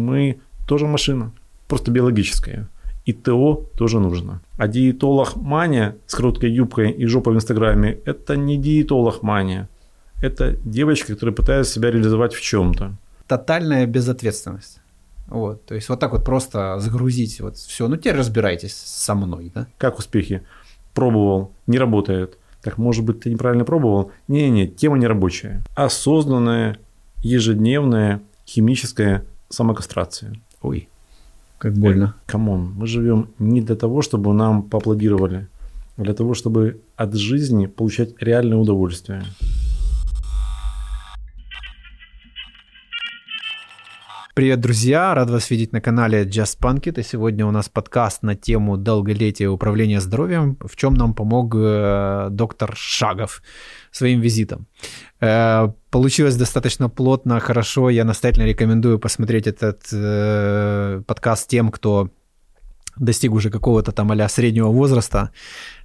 Мы тоже машина, просто биологическая. И ТО тоже нужно. А диетолог мания с короткой юбкой и жопой в Инстаграме – это не диетолог мания. Это девочка, которая пытается себя реализовать в чем-то. Тотальная безответственность. Вот, то есть вот так вот просто загрузить вот все. Ну теперь разбирайтесь со мной, да? Как успехи? Пробовал, не работает. Так, может быть, ты неправильно пробовал? Не-не, тема не рабочая. Осознанная, ежедневная химическая самокастрация. Ой, как больно. Come on, мы живем не для того, чтобы нам поаплодировали, а для того, чтобы от жизни получать реальное удовольствие. Привет, друзья! Рад вас видеть на канале Just Punk It. И сегодня у нас подкаст на тему долголетия управления здоровьем, в чем нам помог э, доктор Шагов своим визитом. Получилось достаточно плотно, хорошо. Я настоятельно рекомендую посмотреть этот э, подкаст тем, кто достиг уже какого-то там а среднего возраста,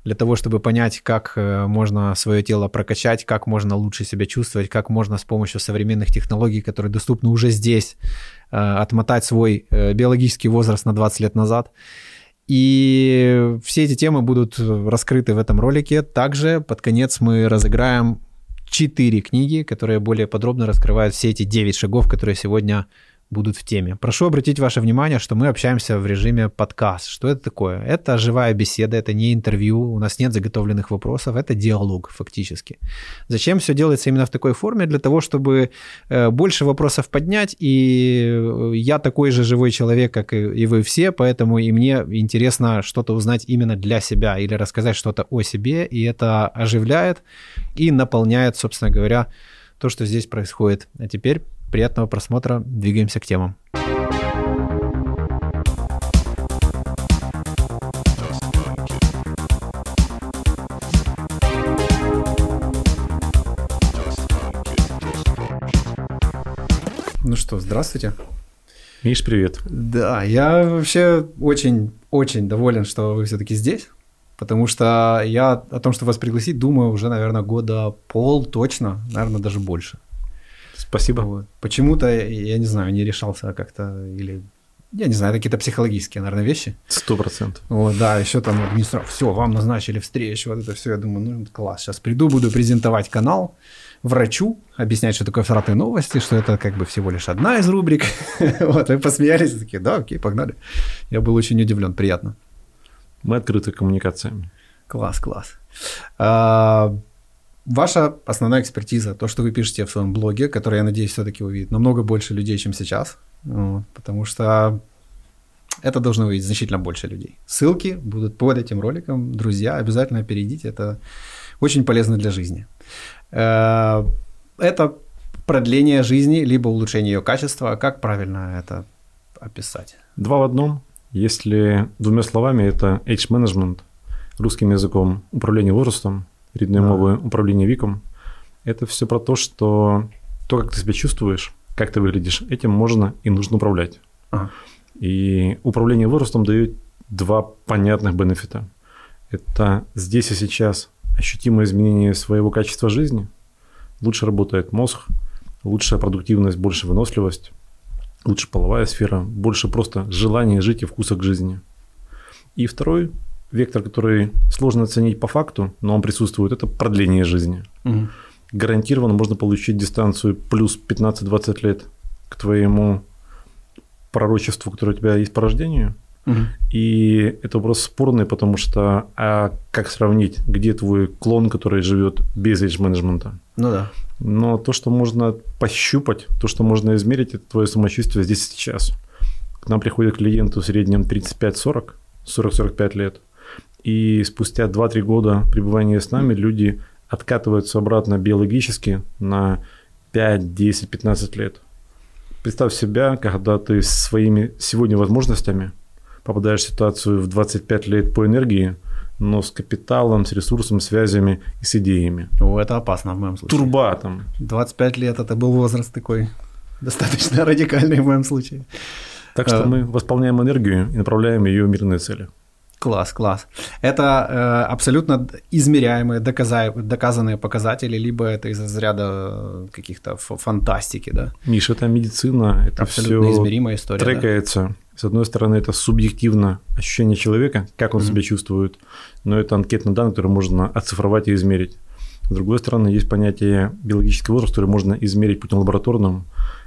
для того, чтобы понять, как э, можно свое тело прокачать, как можно лучше себя чувствовать, как можно с помощью современных технологий, которые доступны уже здесь, э, отмотать свой э, биологический возраст на 20 лет назад. И все эти темы будут раскрыты в этом ролике. Также под конец мы разыграем 4 книги, которые более подробно раскрывают все эти 9 шагов, которые сегодня будут в теме. Прошу обратить ваше внимание, что мы общаемся в режиме подкаст. Что это такое? Это живая беседа, это не интервью, у нас нет заготовленных вопросов, это диалог фактически. Зачем все делается именно в такой форме? Для того, чтобы э, больше вопросов поднять, и э, я такой же живой человек, как и вы все, поэтому и мне интересно что-то узнать именно для себя или рассказать что-то о себе, и это оживляет и наполняет, собственно говоря, то, что здесь происходит. А теперь Приятного просмотра. Двигаемся к темам. Ну что, здравствуйте. Миш, привет. Да, я вообще очень-очень доволен, что вы все-таки здесь, потому что я о том, что вас пригласить, думаю уже, наверное, года пол точно, наверное, даже больше. Спасибо. Вот. Почему-то, я не знаю, не решался как-то или я не знаю, какие-то психологические, наверное, вещи. Сто процентов. Вот, да, еще там администратор, все, вам назначили встречу, вот это все, я думаю, ну, класс, сейчас приду, буду презентовать канал врачу, объяснять, что такое вторатые новости, что это как бы всего лишь одна из рубрик. вот, вы посмеялись, такие, да, окей, погнали. Я был очень удивлен, приятно. Мы открыты коммуникациями. Класс, класс. Ваша основная экспертиза, то, что вы пишете в своем блоге, который, я надеюсь, все-таки увидит намного больше людей, чем сейчас, вот, потому что это должно увидеть значительно больше людей. Ссылки будут под этим роликом. Друзья, обязательно перейдите, это очень полезно для жизни. Э, это продление жизни, либо улучшение ее качества. Как правильно это описать? Два в одном. Если двумя словами, это age-management, русским языком управление возрастом, рідної да. мови управления ВИКом. Это все про то, что то, как ты себя чувствуешь, как ты выглядишь, этим можно и нужно управлять. Ага. И управление возрастом дает два понятных бенефита. Это здесь и сейчас ощутимое изменение своего качества жизни, лучше работает мозг, лучшая продуктивность, больше выносливость, лучше половая сфера, больше просто желание жить и вкуса к жизни. И второй вектор, который сложно оценить по факту, но он присутствует, это продление жизни. Угу. Гарантированно можно получить дистанцию плюс 15-20 лет к твоему пророчеству, которое у тебя есть по рождению. Угу. И это вопрос спорный, потому что а как сравнить, где твой клон, который живет без эйдж-менеджмента? Ну да. Но то, что можно пощупать, то, что можно измерить, это твое самочувствие здесь и сейчас. К нам приходят клиенты в среднем 35-40, 40-45 лет. И спустя 2-3 года пребывания с нами люди откатываются обратно биологически на 5, 10, 15 лет. Представь себя, когда ты своими сегодня возможностями попадаешь в ситуацию в 25 лет по энергии, но с капиталом, с ресурсом, связями и с идеями. О, это опасно в моем случае. Турба там. 25 лет это был возраст такой достаточно радикальный в моем случае. Так что а... мы восполняем энергию и направляем ее в мирные цели. Класс, класс. Это э, абсолютно измеряемые, доказа... доказанные показатели, либо это из разряда каких-то фантастики, да? Миша, это медицина, это абсолютно все измеримая история. Трекается. Да? С одной стороны, это субъективно ощущение человека, как он mm-hmm. себя чувствует, но это анкетный данные, которые можно оцифровать и измерить. С другой стороны, есть понятие биологический возраст, который можно измерить путем лабораторным.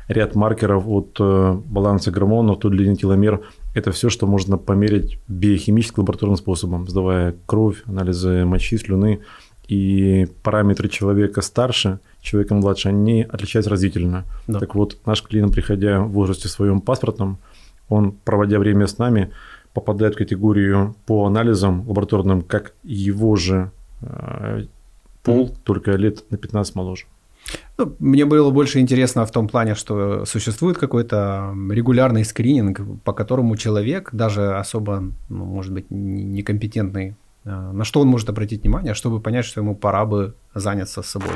Ряд маркеров от э, баланса гормонов, то длины теломер. Это все, что можно померить биохимическим лабораторным способом, сдавая кровь, анализы мочи, слюны. И параметры человека старше, человека младше, они отличаются разительно. Да. Так вот, наш клиент, приходя в возрасте своем паспортном, он, проводя время с нами, попадает в категорию по анализам лабораторным, как его же э, пол, только лет на 15 моложе. Ну, мне было больше интересно в том плане, что существует какой-то регулярный скрининг, по которому человек, даже особо, ну, может быть, некомпетентный, э, на что он может обратить внимание, чтобы понять, что ему пора бы заняться собой,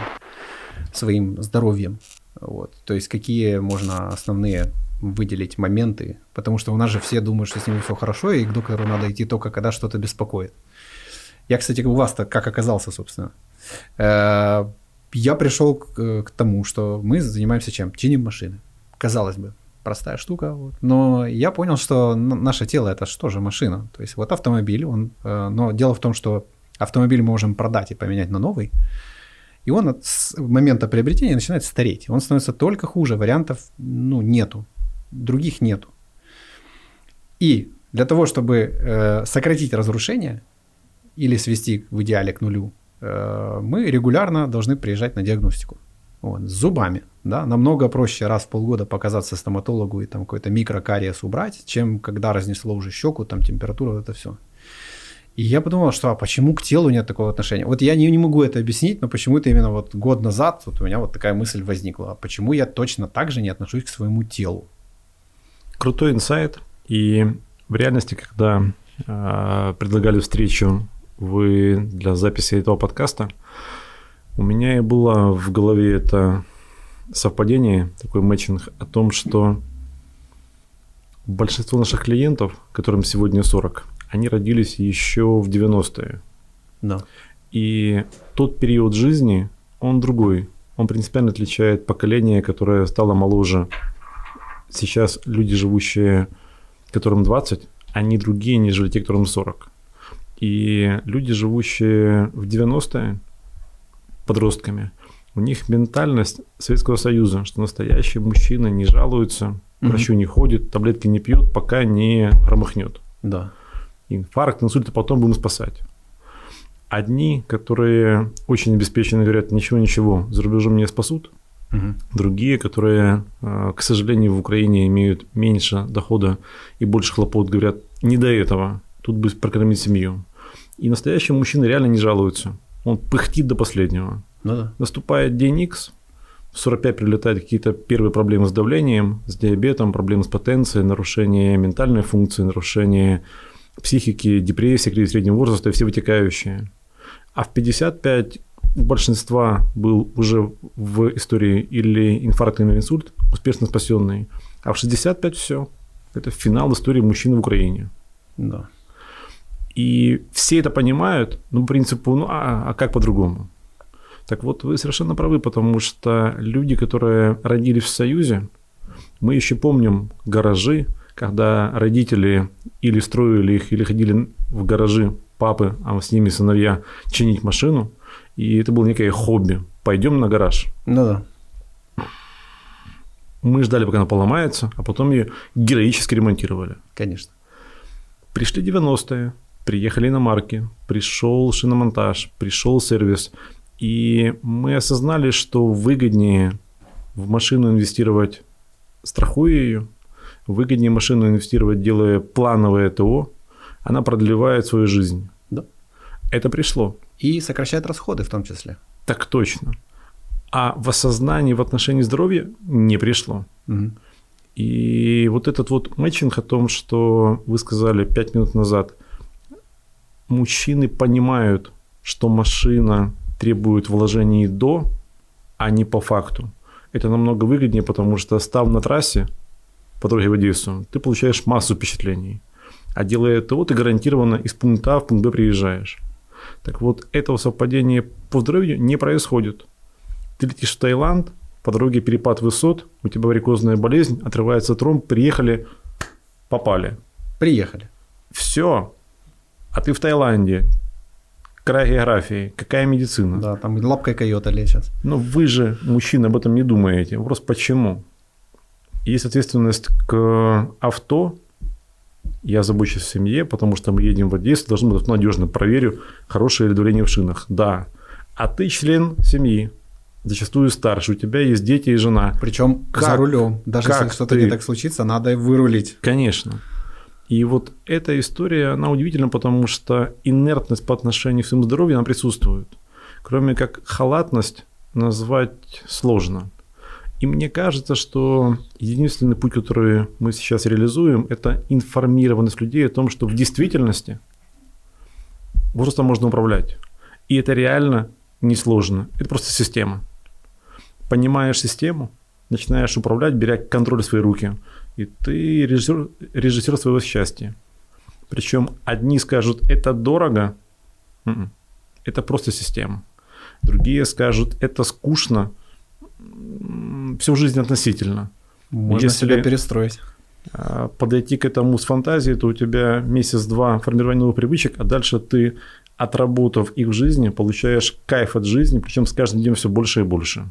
своим здоровьем. Вот. То есть какие можно основные выделить моменты, потому что у нас же все думают, что с ними все хорошо, и к доктору надо идти только когда что-то беспокоит. Я, кстати, у вас-то как оказался, собственно. Э, я пришел к, к тому, что мы занимаемся чем? Чиним машины. Казалось бы, простая штука. Вот. Но я понял, что наше тело это что же машина. То есть вот автомобиль, он, э, но дело в том, что автомобиль мы можем продать и поменять на новый. И он от момента приобретения начинает стареть. Он становится только хуже. Вариантов ну, нету. Других нету. И для того, чтобы э, сократить разрушение или свести в идеале к нулю Э, мы регулярно должны приезжать на диагностику. Вот, с зубами. Да? Намного проще раз в полгода показаться стоматологу и там какой-то микрокариес убрать, чем когда разнесло уже щеку, там температура, это все. И я подумал, что а почему к телу нет такого отношения? Вот я не, не могу это объяснить, но почему-то именно вот год назад вот у меня вот такая мысль возникла. А почему я точно так же не отношусь к своему телу? Крутой инсайт. И в реальности, когда э, предлагали встречу вы для записи этого подкаста. У меня и было в голове это совпадение, такой мэтчинг о том, что большинство наших клиентов, которым сегодня 40, они родились еще в 90-е. Да. И тот период жизни, он другой. Он принципиально отличает поколение, которое стало моложе. Сейчас люди, живущие, которым 20, они другие, нежели те, которым 40. И люди, живущие в 90-е, подростками, у них ментальность Советского Союза, что настоящий мужчина не жалуется, к врачу не ходит, таблетки не пьет, пока не промахнет. Да. Инфаркт, инсульт, а потом будем спасать. Одни, которые очень обеспечены, говорят, ничего-ничего, за рубежом меня спасут. Угу. Другие, которые, э, к сожалению, в Украине имеют меньше дохода и больше хлопот, говорят, не до этого, тут бы прокормить семью. И настоящий мужчина реально не жалуется. Он пыхтит до последнего. Ну да. Наступает день X, в 45 прилетают какие-то первые проблемы с давлением, с диабетом, проблемы с потенцией, нарушение ментальной функции, нарушение психики, депрессия, кризис среднего возраста и все вытекающие. А в 55 у большинства был уже в истории или инфаркт, или инсульт, успешно спасенный. А в 65 все. Это финал истории мужчины в Украине. Да. И все это понимают, ну, принципу, ну, а, а как по-другому? Так вот, вы совершенно правы, потому что люди, которые родились в Союзе, мы еще помним гаражи, когда родители или строили их, или ходили в гаражи папы, а с ними сыновья, чинить машину. И это было некое хобби. Пойдем на гараж. Ну да. Мы ждали, пока она поломается, а потом ее героически ремонтировали. Конечно. Пришли 90-е, приехали на марки, пришел шиномонтаж, пришел сервис, и мы осознали, что выгоднее в машину инвестировать, страхуя ее, выгоднее машину инвестировать, делая плановое ТО, она продлевает свою жизнь. Да. Это пришло. И сокращает расходы в том числе. Так точно. А в осознании в отношении здоровья не пришло. Угу. И вот этот вот мэтчинг о том, что вы сказали пять минут назад, мужчины понимают, что машина требует вложений до, а не по факту. Это намного выгоднее, потому что став на трассе по дороге в Одессу, ты получаешь массу впечатлений. А делая ТО, ты гарантированно из пункта А в пункт Б приезжаешь. Так вот, этого совпадения по здоровью не происходит. Ты летишь в Таиланд, по дороге перепад высот, у тебя варикозная болезнь, отрывается тромб, приехали, попали. Приехали. Все. А ты в Таиланде. Край географии. Какая медицина? Да, там лапкой койота лечат. Но вы же, мужчины, об этом не думаете. Вопрос почему? Есть ответственность к авто. Я забочусь о семье, потому что мы едем в Одессу, должно быть надежно. Проверю, хорошее ли давление в шинах. Да. А ты член семьи зачастую старше, у тебя есть дети и жена. Причем как? за рулем. Даже как если что-то ты... не так случится, надо вырулить. Конечно. И вот эта история, она удивительна, потому что инертность по отношению к своему здоровью, она присутствует. Кроме как халатность назвать сложно. И мне кажется, что единственный путь, который мы сейчас реализуем, это информированность людей о том, что в действительности возрастом можно управлять. И это реально несложно. Это просто система понимаешь систему, начинаешь управлять, беря контроль в свои руки, и ты режиссер, режиссер своего счастья. Причем одни скажут, это дорого, м-м, это просто система. Другие скажут, это скучно, всю жизнь относительно. Можно Если себя перестроить. А, подойти к этому с фантазией, то у тебя месяц-два формирования новых привычек, а дальше ты, отработав их в жизни, получаешь кайф от жизни, причем с каждым днем все больше и больше.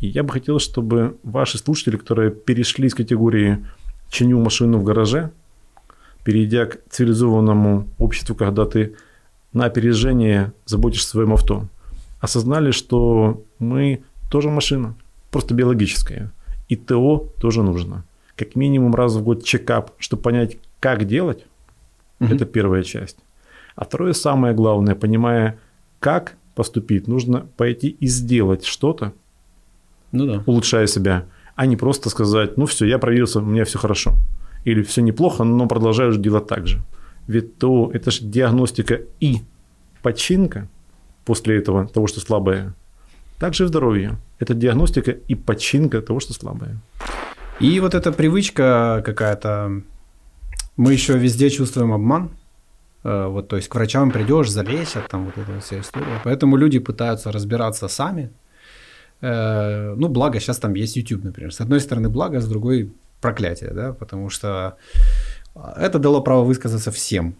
И я бы хотел, чтобы ваши слушатели, которые перешли из категории «чиню машину в гараже», перейдя к цивилизованному обществу, когда ты на опережение заботишься о своем авто, осознали, что мы тоже машина, просто биологическая. И ТО тоже нужно. Как минимум раз в год чекап, чтобы понять, как делать. Угу. Это первая часть. А второе, самое главное, понимая, как поступить, нужно пойти и сделать что-то, ну да. улучшая себя, а не просто сказать, ну все, я проверился, у меня все хорошо. Или все неплохо, но продолжаю делать так же. Ведь то это же диагностика и починка после этого, того, что слабое. Также и здоровье. Это диагностика и починка того, что слабое. И вот эта привычка какая-то, мы еще везде чувствуем обман. Э, вот, то есть к врачам придешь, залечат, там вот эта вся история. Поэтому люди пытаются разбираться сами, Э, ну, благо, сейчас там есть YouTube, например. С одной стороны благо, с другой проклятие, да, потому что это дало право высказаться всем,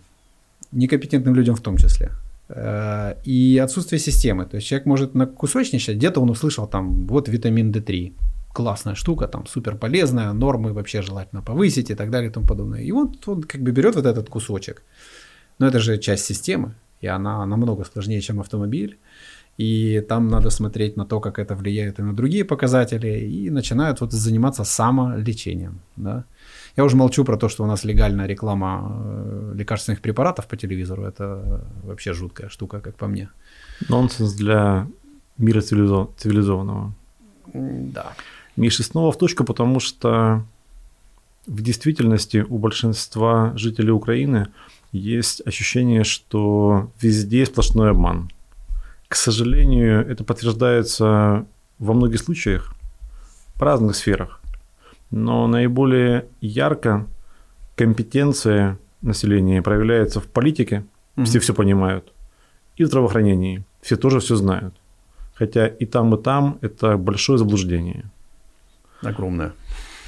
некомпетентным людям в том числе. Э, и отсутствие системы. То есть человек может на кусочничать, где-то он услышал там, вот витамин D3, классная штука, там супер полезная, нормы вообще желательно повысить и так далее и тому подобное. И вот он как бы берет вот этот кусочек. Но это же часть системы, и она намного сложнее, чем автомобиль и там надо смотреть на то, как это влияет и на другие показатели, и начинают вот заниматься самолечением, да. Я уже молчу про то, что у нас легальная реклама э, лекарственных препаратов по телевизору, это вообще жуткая штука, как по мне. Нонсенс для мира цивилизованного. Да. Миша, снова в точку, потому что в действительности у большинства жителей Украины есть ощущение, что везде сплошной обман – к сожалению, это подтверждается во многих случаях, в разных сферах. Но наиболее ярко компетенция населения проявляется в политике, mm-hmm. все все понимают, и в здравоохранении, все тоже все знают. Хотя и там, и там это большое заблуждение. Огромное.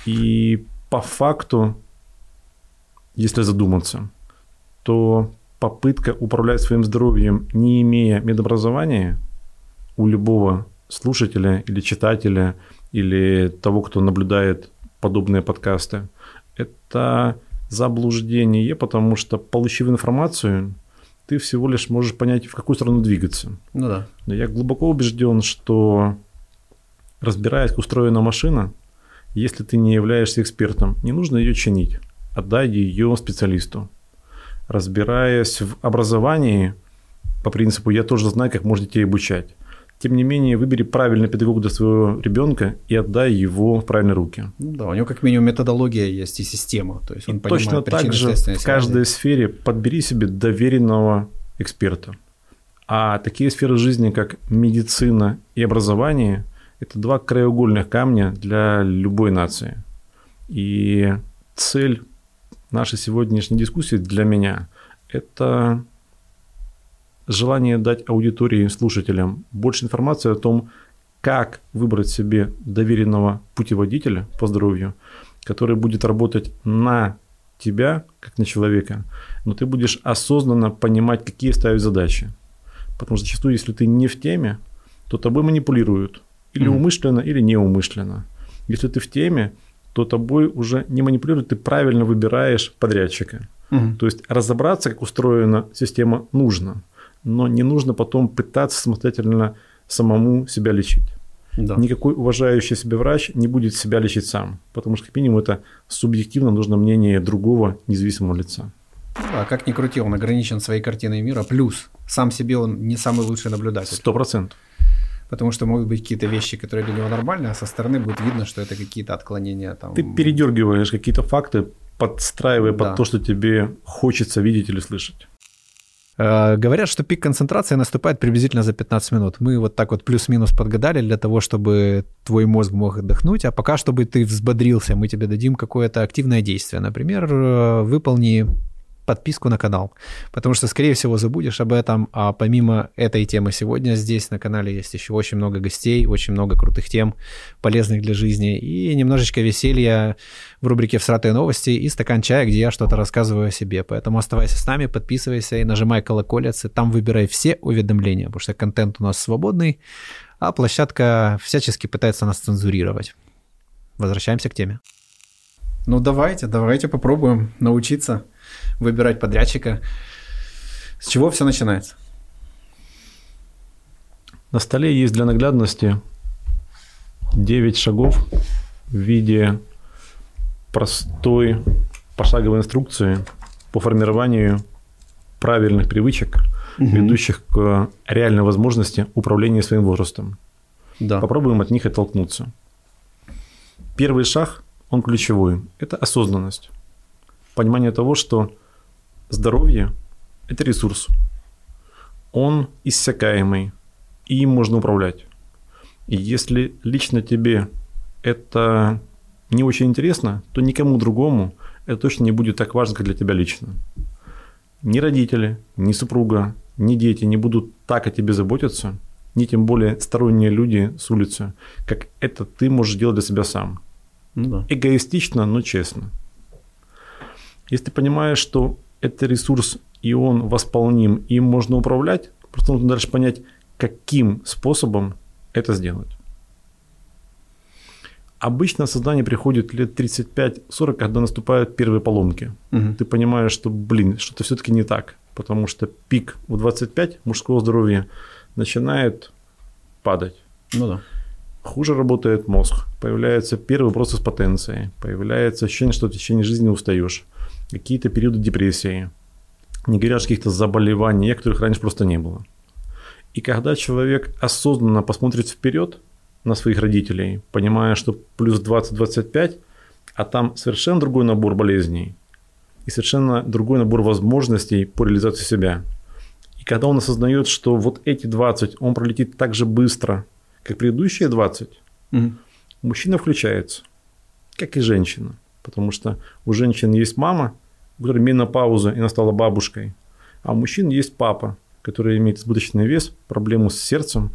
И по факту, если задуматься, то попытка управлять своим здоровьем, не имея медобразования, у любого слушателя или читателя, или того, кто наблюдает подобные подкасты, это заблуждение, потому что, получив информацию, ты всего лишь можешь понять, в какую сторону двигаться. Ну да. Но я глубоко убежден, что разбираясь, как устроена машина, если ты не являешься экспертом, не нужно ее чинить. Отдай ее специалисту разбираясь в образовании, по принципу «я тоже знаю, как можно детей обучать». Тем не менее, выбери правильный педагог для своего ребенка и отдай его в правильные руки. Ну да, у него как минимум методология есть и система. То есть он и точно так же в каждой сфере подбери себе доверенного эксперта. А такие сферы жизни, как медицина и образование, это два краеугольных камня для любой нации. И цель нашей сегодняшней дискуссии для меня – это желание дать аудитории, слушателям больше информации о том, как выбрать себе доверенного путеводителя по здоровью, который будет работать на тебя, как на человека, но ты будешь осознанно понимать, какие ставить задачи. Потому что зачастую, если ты не в теме, то тобой манипулируют. Или mm-hmm. умышленно, или неумышленно. Если ты в теме, то тобой уже не манипулируют, ты правильно выбираешь подрядчика. Mm-hmm. То есть разобраться, как устроена система, нужно. Но не нужно потом пытаться самостоятельно самому себя лечить. Да. Никакой уважающий себя врач не будет себя лечить сам, потому что, как минимум, это субъективно нужно мнение другого независимого лица. А как ни крути, он ограничен своей картиной мира, плюс сам себе он не самый лучший наблюдатель. Сто процентов. Потому что могут быть какие-то вещи, которые для него нормальны, а со стороны будет видно, что это какие-то отклонения. Там... Ты передергиваешь какие-то факты, подстраивая да. под то, что тебе хочется видеть или слышать. Э, говорят, что пик концентрации наступает приблизительно за 15 минут. Мы вот так вот плюс-минус подгадали для того, чтобы твой мозг мог отдохнуть, а пока, чтобы ты взбодрился, мы тебе дадим какое-то активное действие. Например, э, выполни подписку на канал, потому что, скорее всего, забудешь об этом, а помимо этой темы сегодня здесь на канале есть еще очень много гостей, очень много крутых тем, полезных для жизни, и немножечко веселья в рубрике «Всратые новости» и стакан чая, где я что-то рассказываю о себе. Поэтому оставайся с нами, подписывайся и нажимай колоколец, и там выбирай все уведомления, потому что контент у нас свободный, а площадка всячески пытается нас цензурировать. Возвращаемся к теме. Ну давайте, давайте попробуем научиться выбирать подрядчика. С чего все начинается? На столе есть для наглядности 9 шагов в виде простой пошаговой инструкции по формированию правильных привычек, угу. ведущих к реальной возможности управления своим возрастом. Да. Попробуем от них оттолкнуться. Первый шаг, он ключевой, это осознанность. Понимание того, что Здоровье – это ресурс. Он иссякаемый, и им можно управлять. И если лично тебе это не очень интересно, то никому другому это точно не будет так важно, как для тебя лично. Ни родители, ни супруга, ни дети не будут так о тебе заботиться, ни тем более сторонние люди с улицы, как это ты можешь делать для себя сам. Ну да. Эгоистично, но честно. Если ты понимаешь, что это ресурс, и он восполним, им можно управлять. Просто нужно дальше понять, каким способом это сделать. Обычно создание приходит лет 35-40, когда наступают первые поломки. Угу. Ты понимаешь, что, блин, что-то все-таки не так, потому что пик в 25 мужского здоровья начинает падать. Ну да. Хуже работает мозг, появляются первые вопросы с потенцией, появляется ощущение, что в течение жизни устаешь какие-то периоды депрессии, не говоря о каких-то заболеваний, которых раньше просто не было. И когда человек осознанно посмотрит вперед на своих родителей, понимая, что плюс 20-25, а там совершенно другой набор болезней и совершенно другой набор возможностей по реализации себя. И когда он осознает, что вот эти 20, он пролетит так же быстро, как предыдущие 20, угу. мужчина включается, как и женщина. Потому что у женщин есть мама, у которой менопауза и она стала бабушкой. А у мужчин есть папа, который имеет избыточный вес, проблему с сердцем,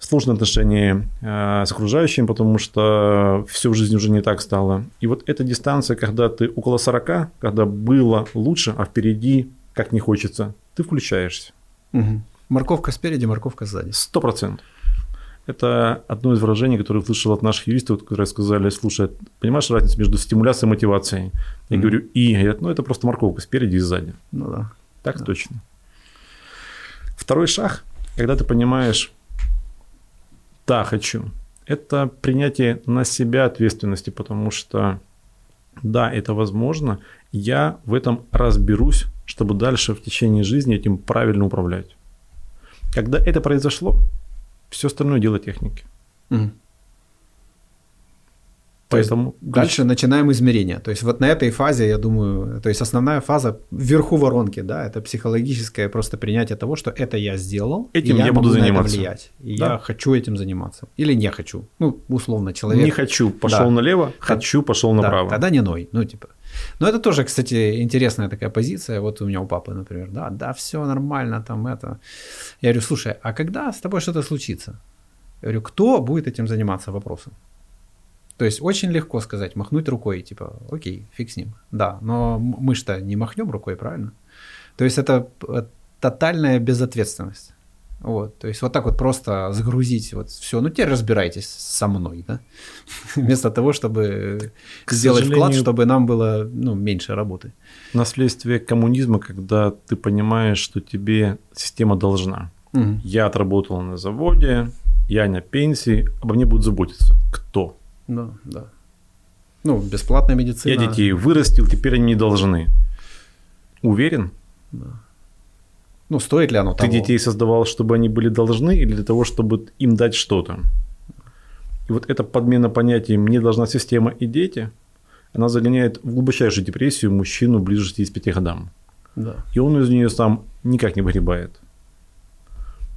сложные отношения э, с окружающим, потому что все в жизни уже не так стало. И вот эта дистанция, когда ты около 40, когда было лучше, а впереди как не хочется, ты включаешься. Угу. Морковка спереди, морковка сзади. Сто процентов. Это одно из выражений, которое услышал от наших юристов, которые сказали, слушай, понимаешь разницу между стимуляцией и мотивацией? Я mm-hmm. говорю, и, говорят, ну это просто морковка спереди и сзади. Ну да. Так да. точно. Второй шаг, когда ты понимаешь, да, хочу, это принятие на себя ответственности, потому что да, это возможно, я в этом разберусь, чтобы дальше в течение жизни этим правильно управлять. Когда это произошло, все остальное дело техники. Угу. Поэтому дальше начинаем измерения. То есть вот на этой фазе, я думаю, то есть основная фаза вверху воронки, да, это психологическое просто принятие того, что это я сделал, этим я, я буду заниматься, влиять, и да. я хочу этим заниматься или не хочу. Ну условно человек. Не хочу, пошел да. налево, хочу, пошел направо. Да, тогда не ной, ну типа. Но это тоже, кстати, интересная такая позиция. Вот у меня у папы, например, да, да, все нормально, там это. Я говорю, слушай, а когда с тобой что-то случится? Я говорю, кто будет этим заниматься вопросом? То есть очень легко сказать, махнуть рукой, типа, окей, фиг с ним. Да, но мы что не махнем рукой, правильно? То есть это тотальная безответственность. Вот, то есть вот так вот просто загрузить вот все, ну теперь разбирайтесь со мной, да, вместо того, чтобы К сделать вклад, чтобы нам было ну, меньше работы. Наследствие коммунизма, когда ты понимаешь, что тебе система должна. Угу. Я отработал на заводе, я на пенсии, обо мне будут заботиться. Кто? Да, да. Ну, бесплатная медицина. Я детей вырастил, теперь они не должны. Уверен? Да. Ну, стоит ли оно того? Ты детей создавал, чтобы они были должны, или для того, чтобы им дать что-то? И вот эта подмена понятий «мне должна система и дети», она загоняет в глубочайшую депрессию мужчину ближе к 65 годам. Да. И он из нее сам никак не выгребает.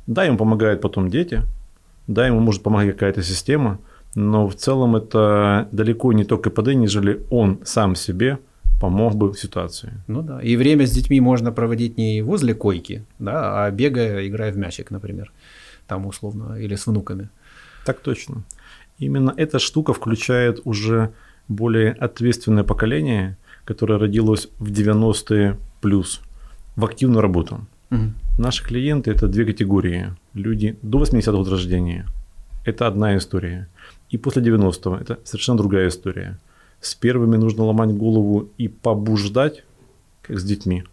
Да, ему помогают потом дети, да, ему может помогать какая-то система, но в целом это далеко не то КПД, нежели он сам себе помог бы в ситуации. Ну да. И время с детьми можно проводить не возле койки, да, а бегая, играя в мячик, например, там условно, или с внуками. Так точно. Именно эта штука включает уже более ответственное поколение, которое родилось в 90-е плюс, в активную работу. Угу. Наши клиенты – это две категории. Люди до 80-го года рождения – это одна история. И после 90-го – это совершенно другая история с первыми нужно ломать голову и побуждать, как с детьми.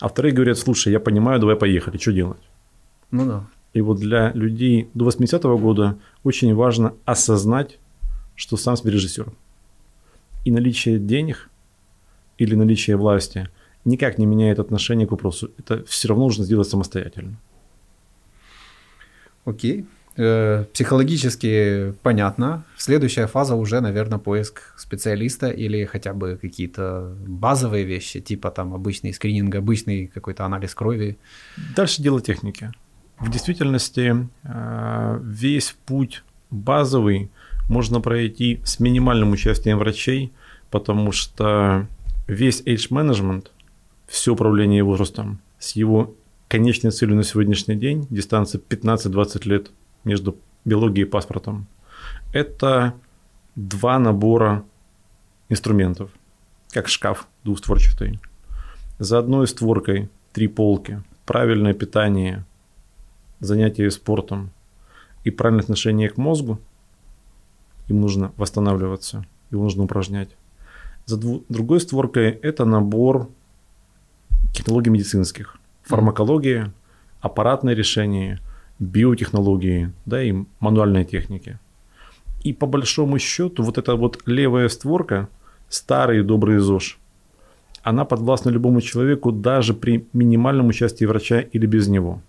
А вторые говорят, слушай, я понимаю, давай поехали, что делать? Ну да. И вот для людей до 80-го года очень важно осознать, что сам себе режиссер. И наличие денег или наличие власти никак не меняет отношение к вопросу. Это все равно нужно сделать самостоятельно. Окей. Э, психологически понятно. Следующая фаза уже, наверное, поиск специалиста или хотя бы какие-то базовые вещи, типа там обычный скрининг, обычный какой-то анализ крови. Дальше дело техники. В действительности э, весь путь базовый можно пройти с минимальным участием врачей, потому что весь age management, все управление возрастом, с его конечной целью на сегодняшний день, дистанция 15-20 лет – между биологией и паспортом. Это два набора инструментов, как шкаф двухстворчатый. За одной створкой три полки, правильное питание, занятие спортом и правильное отношение к мозгу. Им нужно восстанавливаться, его нужно упражнять. За другой створкой это набор технологий медицинских, фармакология, аппаратное решение – биотехнологии, да, и мануальной техники. И по большому счету вот эта вот левая створка, старый добрый ЗОЖ, она подвластна любому человеку даже при минимальном участии врача или без него.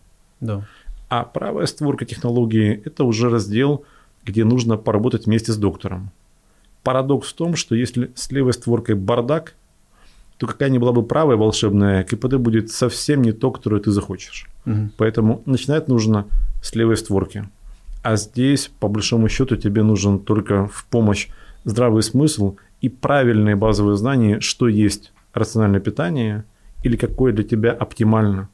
Да. А правая створка технологии – это уже раздел, где нужно поработать вместе с доктором. Парадокс в том, что если с левой створкой бардак, то какая ни была бы правая волшебная, КПД будет совсем не то, которое ты захочешь. Угу. Поэтому начинать нужно с левой створки. А здесь, по большому счету, тебе нужен только в помощь здравый смысл и правильные базовые знания, что есть рациональное питание или какое для тебя оптимально,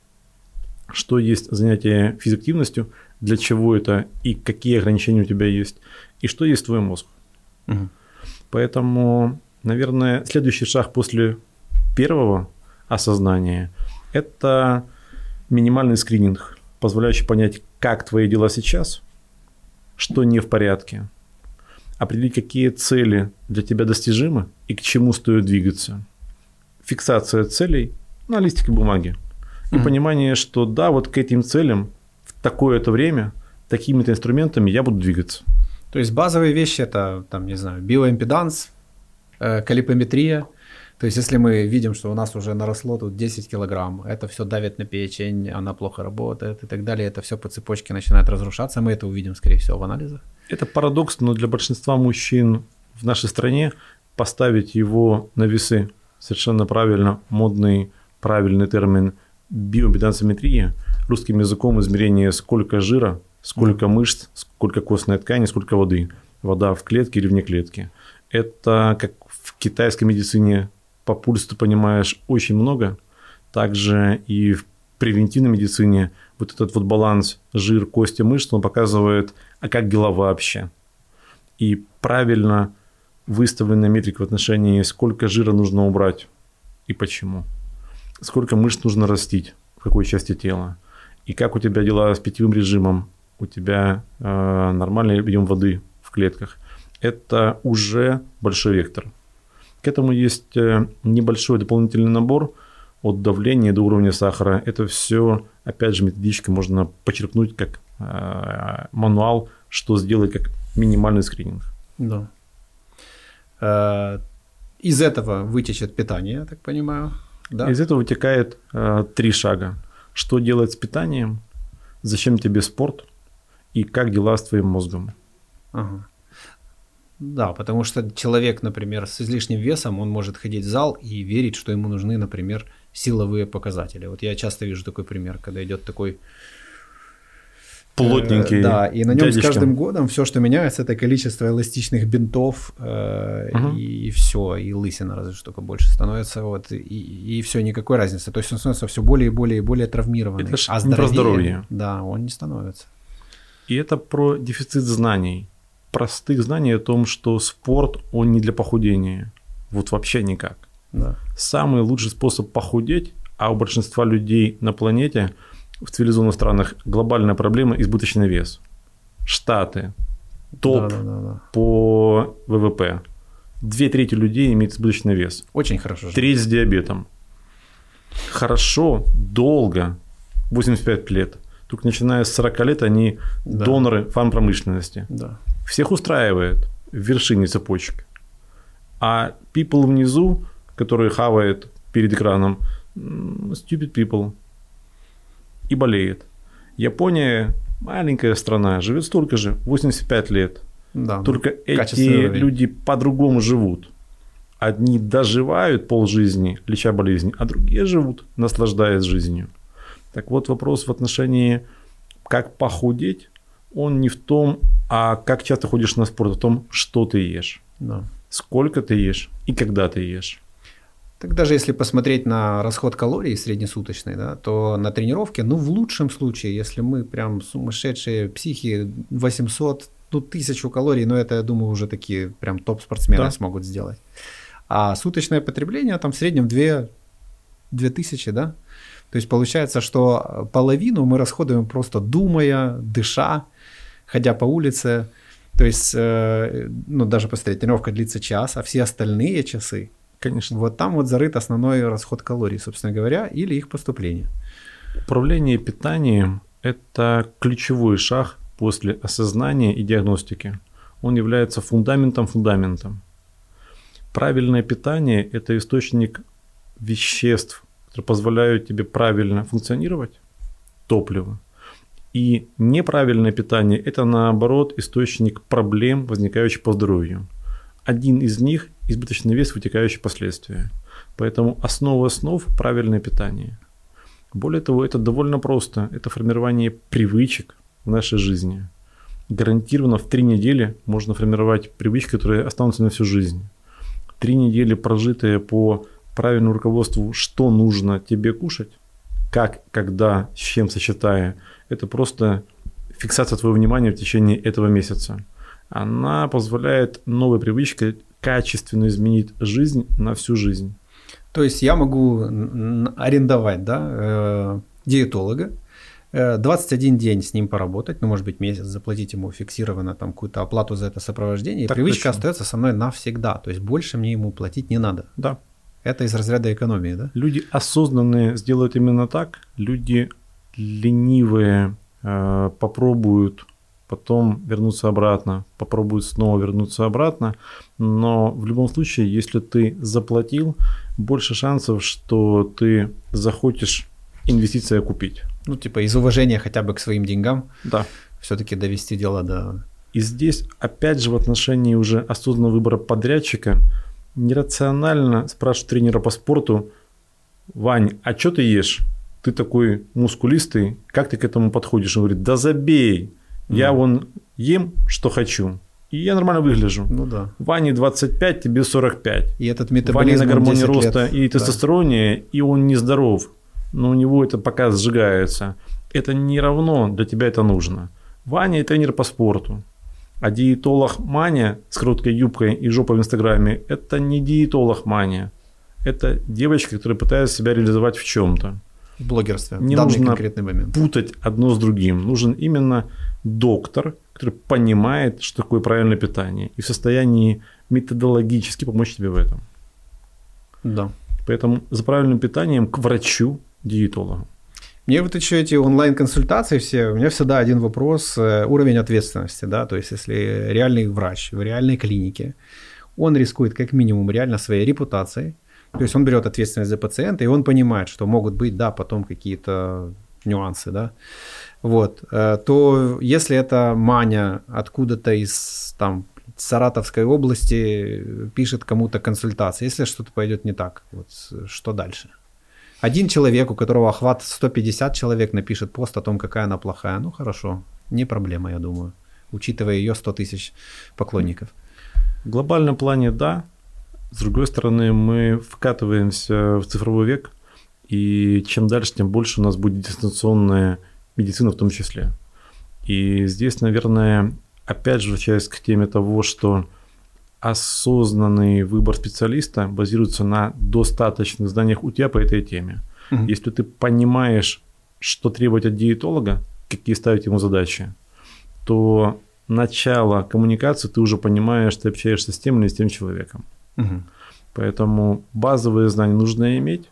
что есть занятие физиктивностью, для чего это и какие ограничения у тебя есть, и что есть твой мозг. Угу. Поэтому, наверное, следующий шаг после первого осознания – это минимальный скрининг, позволяющий понять, как твои дела сейчас, что не в порядке, определить, какие цели для тебя достижимы и к чему стоит двигаться. Фиксация целей на листике бумаги. И mm-hmm. понимание, что да, вот к этим целям в такое-то время такими-то инструментами я буду двигаться. То есть базовые вещи это, там, не знаю, биоимпеданс, э, калипометрия – то есть, если мы видим, что у нас уже наросло тут 10 килограмм, это все давит на печень, она плохо работает и так далее, это все по цепочке начинает разрушаться, мы это увидим, скорее всего, в анализах. Это парадокс, но для большинства мужчин в нашей стране поставить его на весы совершенно правильно, модный, правильный термин биоимпедансометрия, русским языком измерение сколько жира, сколько мышц, сколько костной ткани, сколько воды. Вода в клетке или вне клетки. Это как в китайской медицине по пульсу ты понимаешь очень много. Также и в превентивной медицине вот этот вот баланс жир, кости, мышц, он показывает, а как дела вообще. И правильно выставленная метрика в отношении, сколько жира нужно убрать и почему. Сколько мышц нужно растить, в какой части тела. И как у тебя дела с питьевым режимом, у тебя э, нормальный объем воды в клетках. Это уже большой вектор. К этому есть э, небольшой дополнительный набор от давления до уровня сахара. Это все, опять же, методичкой можно почерпнуть как э, мануал, что сделать как минимальный скрининг. Да. Э, из этого вытечет питание, я так понимаю. Да? Из этого вытекает э, три шага. Что делать с питанием, зачем тебе спорт и как дела с твоим мозгом. Ага. Да, потому что человек, например, с излишним весом, он может ходить в зал и верить, что ему нужны, например, силовые показатели. Вот я часто вижу такой пример, когда идет такой плотненький. Э, да, и на нем дядечка. с каждым годом все, что меняется, это количество эластичных бинтов э, угу. и, и все, и лысина разве что только больше становится, вот, и, и все, никакой разницы. То есть он становится все более и более и более травмированный. Это а здоровее, про здоровье. Да, он не становится. И это про дефицит знаний. Простых знаний о том, что спорт, он не для похудения. Вот вообще никак. Да. Самый лучший способ похудеть, а у большинства людей на планете – в цивилизованных странах глобальная проблема – избыточный вес. Штаты, топ да, да, да, да. по ВВП. Две трети людей имеют избыточный вес. Очень хорошо. Треть с диабетом. Хорошо, долго, 85 лет. Только начиная с 40 лет они да. доноры фармпромышленности. Да. Всех устраивает в вершине цепочек. А people внизу, которые хавают перед экраном, stupid people, и болеет. Япония маленькая страна, живет столько же, 85 лет. Да, Только эти люди по-другому живут. Одни доживают полжизни, леча болезни, а другие живут, наслаждаясь жизнью. Так вот, вопрос в отношении, как похудеть, он не в том, а как часто ходишь на спорт, а в том, что ты ешь. Да. Сколько ты ешь и когда ты ешь. Так даже если посмотреть на расход калорий среднесуточный, да, то на тренировке, ну в лучшем случае, если мы прям сумасшедшие психи, 800, ну 1000 калорий, но это, я думаю, уже такие прям топ-спортсмены да. смогут сделать. А суточное потребление там в среднем 2, 2000, да? То есть получается, что половину мы расходуем просто думая, дыша, ходя по улице. То есть, э, ну даже посмотреть, тренировка длится час, а все остальные часы Конечно. Вот там вот зарыт основной расход калорий, собственно говоря, или их поступление. Управление питанием – это ключевой шаг после осознания и диагностики. Он является фундаментом фундаментом. Правильное питание – это источник веществ, которые позволяют тебе правильно функционировать, топливо. И неправильное питание – это, наоборот, источник проблем, возникающих по здоровью. Один из них – избыточный вес, вытекающие последствия. Поэтому основа основ – правильное питание. Более того, это довольно просто. Это формирование привычек в нашей жизни. Гарантированно в три недели можно формировать привычки, которые останутся на всю жизнь. Три недели, прожитые по правильному руководству, что нужно тебе кушать, как, когда, с чем сочетая, это просто фиксация твоего внимания в течение этого месяца она позволяет новой привычкой качественно изменить жизнь на всю жизнь. То есть я могу арендовать да, э, диетолога, 21 э, день с ним поработать, ну, может быть, месяц, заплатить ему фиксированно там какую-то оплату за это сопровождение, так и привычка точно. остается со мной навсегда. То есть больше мне ему платить не надо. Да. Это из разряда экономии, да? Люди осознанные сделают именно так. Люди ленивые э, попробуют потом вернуться обратно, попробуют снова вернуться обратно. Но в любом случае, если ты заплатил, больше шансов, что ты захочешь инвестиция купить. Ну, типа из уважения хотя бы к своим деньгам. Да. Все-таки довести дело до... И здесь, опять же, в отношении уже осознанного выбора подрядчика, нерационально спрашивать тренера по спорту, Вань, а что ты ешь? Ты такой мускулистый, как ты к этому подходишь? Он говорит, да забей, я вон ем, что хочу. и я нормально выгляжу. Ну да. Ване 25, тебе 45. И этот метаболизм на он гормоне 10 лет. роста и Да. тестостероне, и он нездоров. Но у него это пока сжигается. Это не равно, для тебя это нужно. Ваня – тренер по спорту. А диетолог Маня с короткой юбкой и жопой в Инстаграме – это не диетолог Маня. Это девочка, которая пытается себя реализовать в чем-то. В блогерстве. Не в данный нужно конкретный момент. Путать одно с другим. Нужен именно доктор, который понимает, что такое правильное питание, и в состоянии методологически помочь тебе в этом. Да. Поэтому за правильным питанием к врачу, диетологу. Мне вот еще эти онлайн-консультации все, у меня всегда один вопрос, э, уровень ответственности, да, то есть если реальный врач в реальной клинике, он рискует как минимум реально своей репутацией, то есть он берет ответственность за пациента, и он понимает, что могут быть, да, потом какие-то нюансы, да, вот, э, то если это Маня откуда-то из там Саратовской области пишет кому-то консультации, если что-то пойдет не так, вот что дальше? Один человек, у которого охват 150 человек, напишет пост о том, какая она плохая. Ну хорошо, не проблема, я думаю, учитывая ее 100 тысяч поклонников. В глобальном плане да. С другой стороны, мы вкатываемся в цифровой век, и чем дальше, тем больше у нас будет дистанционная медицина в том числе. И здесь, наверное, опять же, возвращаясь к теме того, что осознанный выбор специалиста базируется на достаточных знаниях у тебя по этой теме. Мгм. Если ты понимаешь, что требовать от диетолога, какие ставить ему задачи, то начало коммуникации ты уже понимаешь, ты общаешься с тем или с тем человеком. Мгм. Поэтому базовые знания нужно иметь,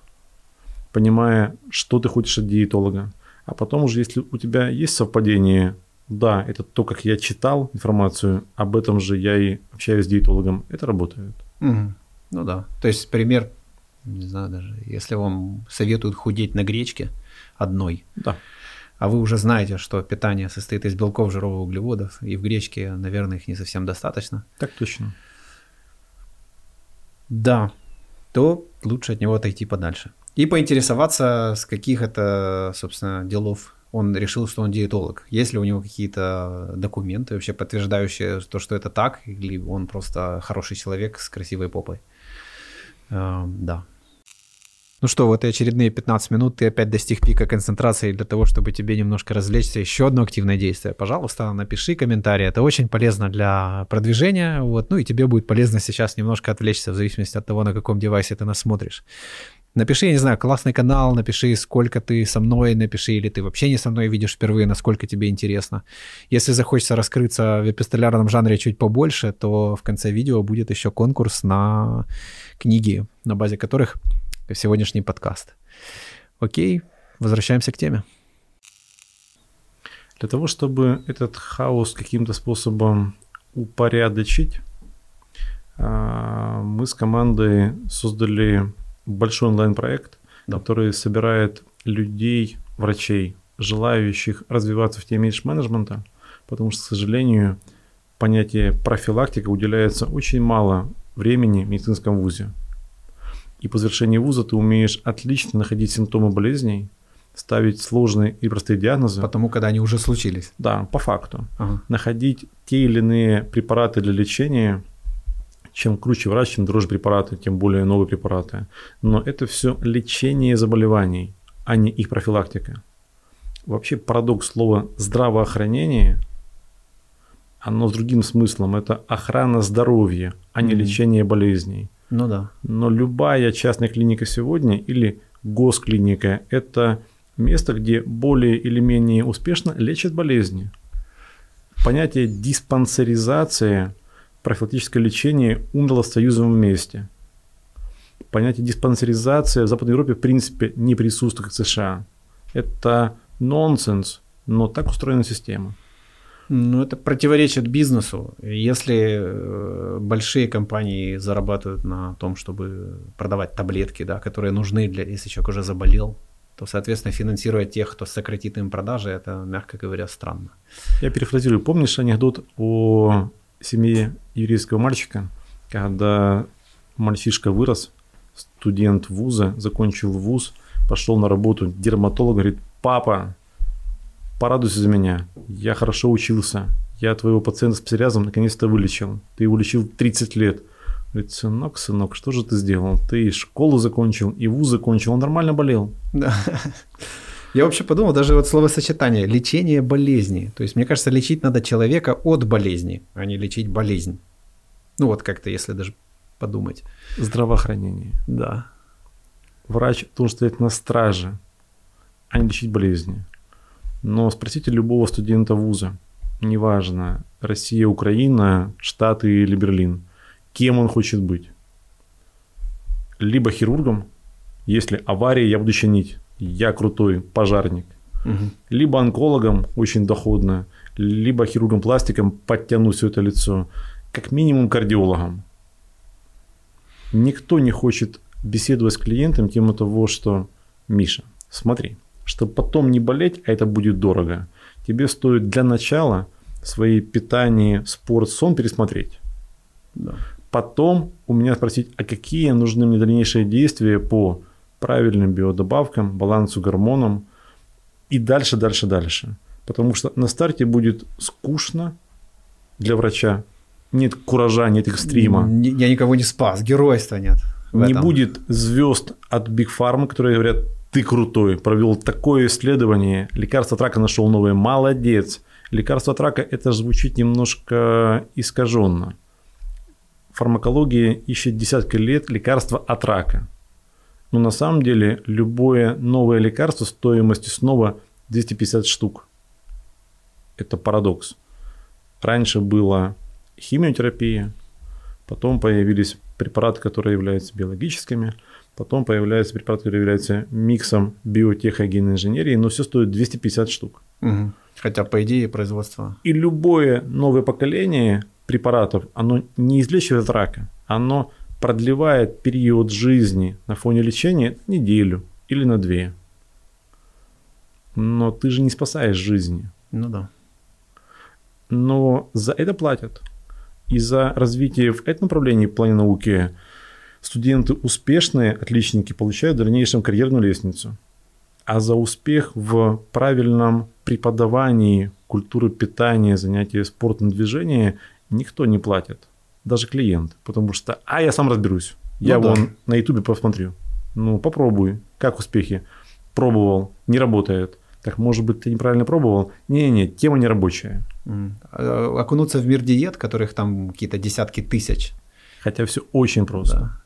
понимая, что ты хочешь от диетолога. А потом уже, если у тебя есть совпадение, да, это то, как я читал информацию, об этом же я и общаюсь с диетологом, это работает. Мгм. Ну да. То есть пример, не знаю даже, если вам советуют худеть на гречке одной, Да. а вы уже знаете, что питание состоит из белков, жиров и углеводов, и в гречке, наверное, их не совсем достаточно, Так точно. Да, то лучше от него отойти подальше. И поинтересоваться, с каких это, собственно, делов он решил, что он диетолог. Есть ли у него какие-то документы вообще подтверждающие то, что это так, или он просто хороший человек с красивой попой. Эм, Да. Ну что, вот и очередные 15 минут ты опять достиг пика концентрации для того, чтобы тебе немножко развлечься. Еще одно активное действие. Пожалуйста, напиши комментарий. Это очень полезно для продвижения. Вот. Ну и тебе будет полезно сейчас немножко отвлечься в зависимости от того, на каком девайсе ты нас смотришь. Напиши, я не знаю, классный канал, напиши, сколько ты со мной, напиши, или ты вообще не со мной видишь впервые, насколько тебе интересно. Если захочется раскрыться в эпистолярном жанре чуть побольше, то в конце видео будет еще конкурс на книги, на базе которых сегодняшний подкаст. Окей, возвращаемся к теме. Для того, чтобы этот хаос каким-то способом упорядочить, а, мы с командой создали большой онлайн-проект, Да. который собирает людей, врачей, желающих развиваться в теме менеджмента, потому что, к сожалению, понятие профилактика уделяется очень мало времени в медицинском вузе. И по завершении вуза ты умеешь отлично находить симптомы болезней, ставить сложные и простые диагнозы. Потому когда они уже случились. Да, по факту. Ага. Находить те или иные препараты для лечения, чем круче врач, чем дороже препараты, тем более новые препараты. Но это все лечение заболеваний, а не их профилактика. Вообще парадокс слова здравоохранение, оно с другим смыслом. Это охрана здоровья, а не Мгм. лечение болезней. Ну да. Но любая частная клиника сегодня или госклиника – это место, где более или менее успешно лечат болезни. Понятие диспансеризация, профилактическое лечение умерло в союзовом месте. Понятие диспансеризация в Западной Европе в принципе не присутствует как в США. Это нонсенс, но так устроена система. Ну, это противоречит бизнесу. Если э, большие компании зарабатывают на том, чтобы продавать таблетки, да, которые нужны, для, если человек уже заболел, то, соответственно, финансировать тех, кто сократит им продажи, это, мягко говоря, странно. Я перефразирую. Помнишь анекдот о семье еврейского мальчика, когда мальчишка вырос, студент вуза, закончил вуз, пошел на работу, дерматолог говорит, папа, порадуйся за меня, я хорошо учился, я твоего пациента с псориазом наконец-то вылечил. Ты его лечил 30 лет. Говорит, сынок, сынок, что же ты сделал? Ты и школу закончил, и вуз закончил, он нормально болел. Да. Я вообще подумал, даже вот словосочетание «лечение болезни». То есть, мне кажется, лечить надо человека от болезни, а не лечить болезнь. Ну вот как-то, если даже подумать. Здравоохранение. Да. Врач должен стоять на страже, а не лечить болезни. Но спросите любого студента вуза, неважно, Россия, Украина, Штаты или Берлин, кем он хочет быть. Либо хирургом, если авария, я буду чинить, я крутой пожарник. Угу. Либо онкологом, очень доходно, либо хирургом-пластиком, подтяну все это лицо. Как минимум кардиологом. Никто не хочет беседовать с клиентом тему того, что Миша, смотри, чтобы потом не болеть, а это будет дорого, тебе стоит для начала свои питание, спорт, сон пересмотреть. Да. Потом у меня спросить, а какие нужны мне дальнейшие действия по правильным биодобавкам, балансу гормонам и дальше, дальше, дальше. Потому что на старте будет скучно для врача. Нет куража, нет экстрима. Я никого не спас, геройства нет. Не будет звезд от Биг Фармы, которые говорят, ты крутой, провел такое исследование, лекарство от рака нашел новое, молодец. Лекарство от рака, это звучит немножко искаженно. Фармакология ищет десятки лет лекарства от рака. Но на самом деле любое новое лекарство стоимостью снова 250 штук. Это парадокс. Раньше была химиотерапия, потом появились препараты, которые являются биологическими, потом появляются препараты, которые являются миксом биотеха и инженерии, но все стоит 250 штук. Угу. Хотя, по идее, производство... И любое новое поколение препаратов, оно не излечивает рака, оно продлевает период жизни на фоне лечения неделю или на две. Но ты же не спасаешь жизни. Ну да. Но за это платят. И за развитие в этом направлении в плане науки студенты успешные, отличники, получают в дальнейшем карьерную лестницу. А за успех в правильном преподавании культуры питания, занятия спортом, движения никто не платит. Даже клиент. Потому что, а я сам разберусь. Я ну, вон да. на ютубе посмотрю. Ну, попробуй. Как успехи? Пробовал. Не работает. Так, может быть, ты неправильно пробовал? Не-не, тема не рабочая. Окунуться в мир диет, которых там какие-то десятки тысяч. Хотя все очень просто. Да.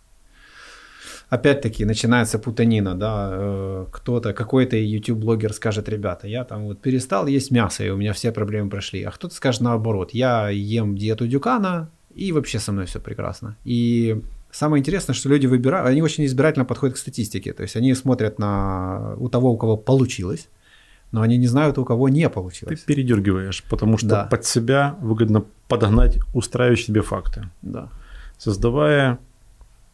Опять-таки начинается путанина, да, э, кто-то, какой-то YouTube-блогер скажет, ребята, я там вот перестал есть мясо, и у меня все проблемы прошли, а кто-то скажет наоборот, я ем диету Дюкана, и вообще со мной все прекрасно. И самое интересное, что люди выбирают, они очень избирательно подходят к статистике, то есть они смотрят на у того, у кого получилось, но они не знают, у кого не получилось. Ты передергиваешь, потому что да. под себя выгодно подогнать устраивающие тебе факты. Да. Создавая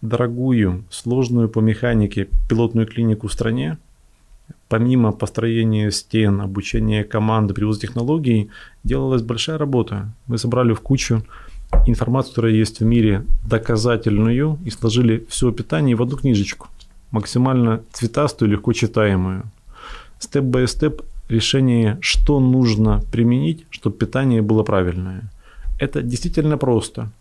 дорогую, сложную по механике пилотную клинику в стране, помимо построения стен, обучения команды, привоза технологий, делалась большая работа. Мы собрали в кучу информацию, которая есть в мире, доказательную, и сложили все питание в одну книжечку, максимально цветастую, легко читаемую. Step-by-step решение, что нужно применить, чтобы питание было правильное. Это действительно просто.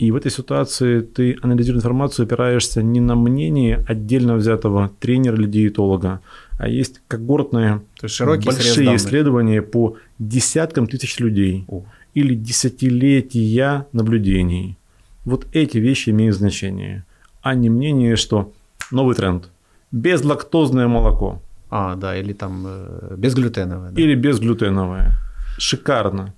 И в этой ситуации ты, анализируя информацию, опираешься не на мнение отдельно взятого тренера или диетолога, а есть когортные То есть большие исследования по десяткам тысяч людей О. или десятилетия наблюдений. Вот эти вещи имеют значение, а не мнение, что новый тренд. Безлактозное молоко. А, да, или там э, безглютеновое. Да. Или безглютеновое. Шикарно.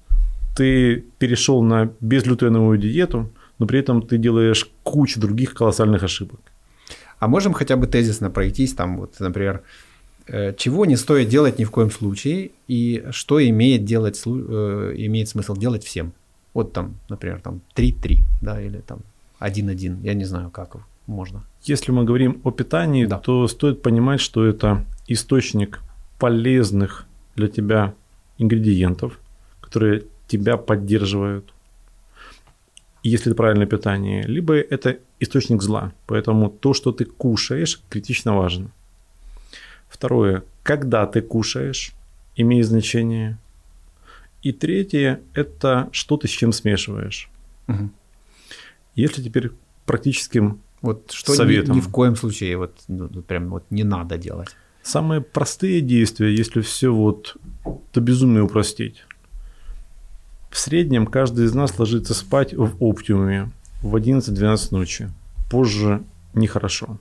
Ты перешел на безглютеновую диету – но при этом ты делаешь кучу других колоссальных ошибок. А можем хотя бы тезисно пройтись, там вот, например, э, чего не стоит делать ни в коем случае и что имеет, делать, э, имеет смысл делать всем? Вот там, например, там 3-3, да, или там 1-1, я не знаю, как можно. Если мы говорим о питании, да. то стоит понимать, что это источник полезных для тебя ингредиентов, которые тебя поддерживают, если это правильное питание, либо это источник зла. Поэтому то, что ты кушаешь, критично важно. Второе, когда ты кушаешь, имеет значение. И третье – это что ты с чем смешиваешь. Мгм. Если теперь практическим Вот что ни, Советом. ни в коем случае вот, ну, ну, прям вот не надо делать. Самые простые действия, если все вот до безумия упростить. В среднем каждый из нас ложится спать в оптимуме в 11-12 ночи. Позже нехорошо.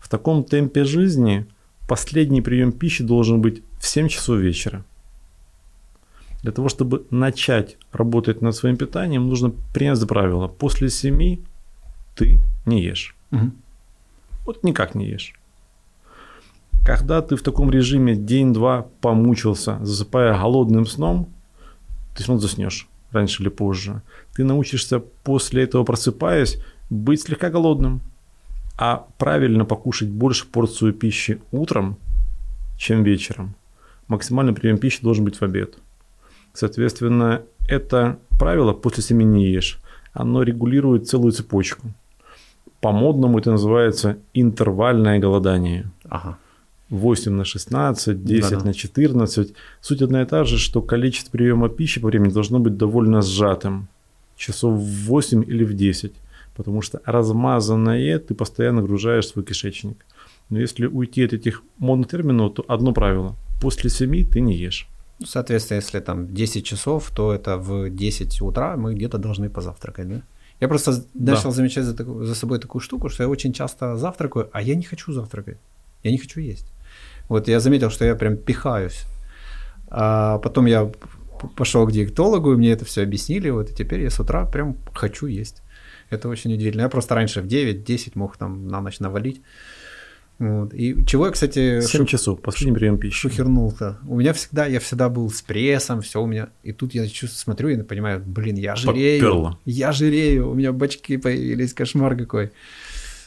В таком темпе жизни последний прием пищи должен быть в 7 часов вечера. Для того, чтобы начать работать над своим питанием, нужно принять правило. После 7 ты не ешь. Мгм. Вот никак не ешь. Когда ты в таком режиме день-два помучился, засыпая голодным сном, ты все равно заснешь раньше или позже. Ты научишься после этого, просыпаясь, быть слегка голодным. А правильно покушать больше порцию пищи утром, чем вечером. Максимальный прием пищи должен быть в обед. Соответственно, это правило после семи не ешь. Оно регулирует целую цепочку. По-модному это называется интервальное голодание. Ага. 8 на 16, 10 Да-да. на 14. Суть одна и та же, что количество приема пищи по времени должно быть довольно сжатым. Часов в 8 или в 10. Потому что размазанное ты постоянно нагружаешь свой кишечник. Но если уйти от этих модных терминов, то одно правило. После 7 ты не ешь. Соответственно, если там 10 часов, то это в 10 утра мы где-то должны позавтракать, да? Я просто Да. начал замечать за, за собой такую штуку, что я очень часто завтракаю, а я не хочу завтракать. Я не хочу есть. Вот я заметил, что я прям пихаюсь. А потом я пошел к диетологу, и мне это все объяснили, вот и теперь я с утра прям хочу есть. Это очень удивительно. Я просто раньше в 9-10 мог там на ночь навалить. Вот. И чего я, кстати, 7 шу- часов, последний прием пищи. шухернул-то. У меня всегда, я всегда был с прессом, все у меня. И тут я чувствую, смотрю и понимаю, блин, я жирею. Попёрло. Я жирею, у меня бачки появились, кошмар какой.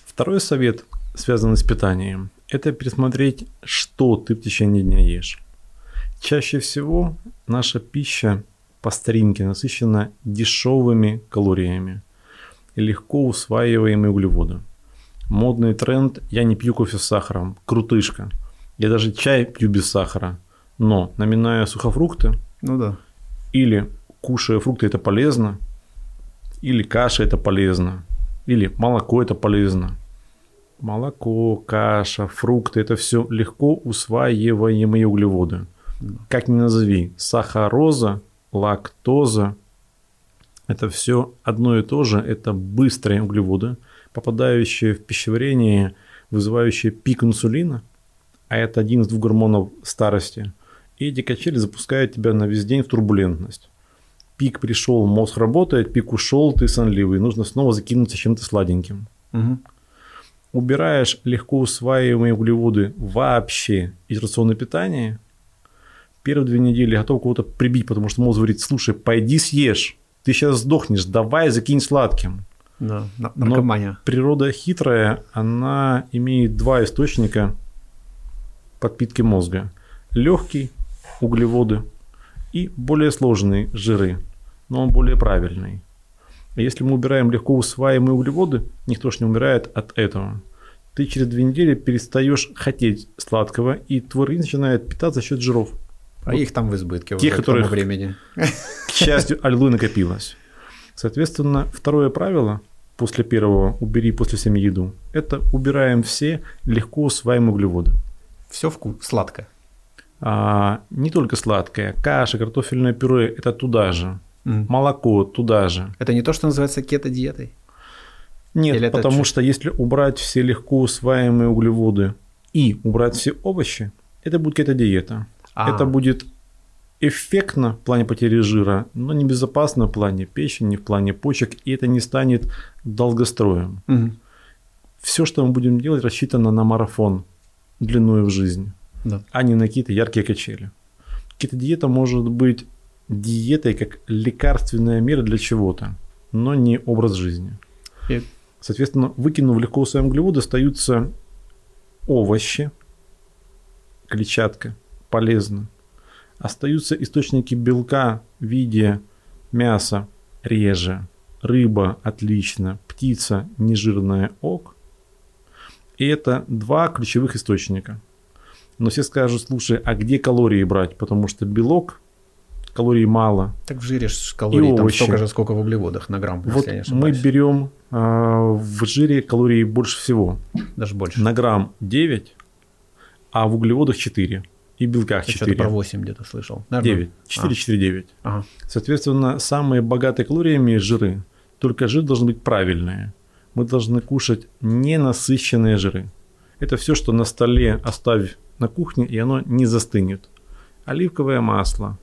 Второй совет, связанный с питанием, это пересмотреть, что ты в течение дня ешь. Чаще всего наша пища по старинке насыщена дешевыми калориями и легко усваиваемые углеводы. Модный тренд «я не пью кофе с сахаром», крутышка. Я даже чай пью без сахара. Но, наминая сухофрукты, Ну да. или кушая фрукты это полезно, или каша это полезно, или молоко это полезно. Молоко, каша, фрукты это все легко усваиваемые углеводы. Как ни назови, сахароза, лактоза это все одно и то же, это быстрые углеводы, попадающие в пищеварение, вызывающие пик инсулина, а это один из двух гормонов старости. И эти качели запускают тебя на весь день в турбулентность. Пик пришел, мозг работает, пик ушел, ты сонливый, нужно снова закинуться чем-то сладеньким. Мгм. Убираешь легко усваиваемые углеводы вообще из рациона питания, первые две недели готов кого-то прибить, потому что мозг говорит, слушай, пойди съешь, ты сейчас сдохнешь, давай закинь сладким. Да, на- Но наркомания. природа хитрая, она имеет два источника подпитки мозга. Легкий – углеводы и более сложные – жиры, но он более правильный. А если мы убираем легко усваиваемые углеводы, никто ж не умирает от этого. Ты через две недели перестаешь хотеть сладкого, и твой организм начинает питаться за счет жиров. А их там в избытке Тех, уже к тому времени. К счастью, аллилуйя накопилось. Соответственно, второе правило после первого «убери после всеми еду» – это убираем все легко усваиваемые углеводы. Все вкус, сладко. А, не только сладкое, каша, картофельное пюре – это туда же. М. Молоко туда же. Это не то, что называется кето-диетой. Нет, Или потому что если убрать все легко усваиваемые углеводы и убрать все овощи, это будет какая-то диета. А. Это будет эффектно в плане потери жира, но небезопасно в плане печени, в плане почек, и это не станет долгостроем. Мгм. Все, что мы будем делать, рассчитано на марафон длиною в жизнь, Да. а не на какие-то яркие качели. Какие-то может быть диетой как лекарственная мера для чего-то, но не образ жизни. И- Соответственно, выкинув легко усваиваемые углеводы, остаются овощи, клетчатка, полезно. Остаются источники белка в виде мяса, реже, рыба, отлично, птица, нежирная, ок. И это два ключевых источника. Но все скажут, слушай, а где калории брать? Потому что белок калорий мало. Так в жире калорий И там овощи. столько же, сколько в углеводах на грамм, Вот если я не мы берем а, в жире калорий больше всего. Даже больше. На грамм 9, а в углеводах 4. И белках Я что-то 4. про 8 где-то слышал. Наверное. 9. 4, 4, 9. Ага. Соответственно, самые богатые калориями жиры. Только жир должен быть правильные. Мы должны кушать ненасыщенные жиры. Это все, что на столе оставь на кухне, и оно не застынет. Оливковое масло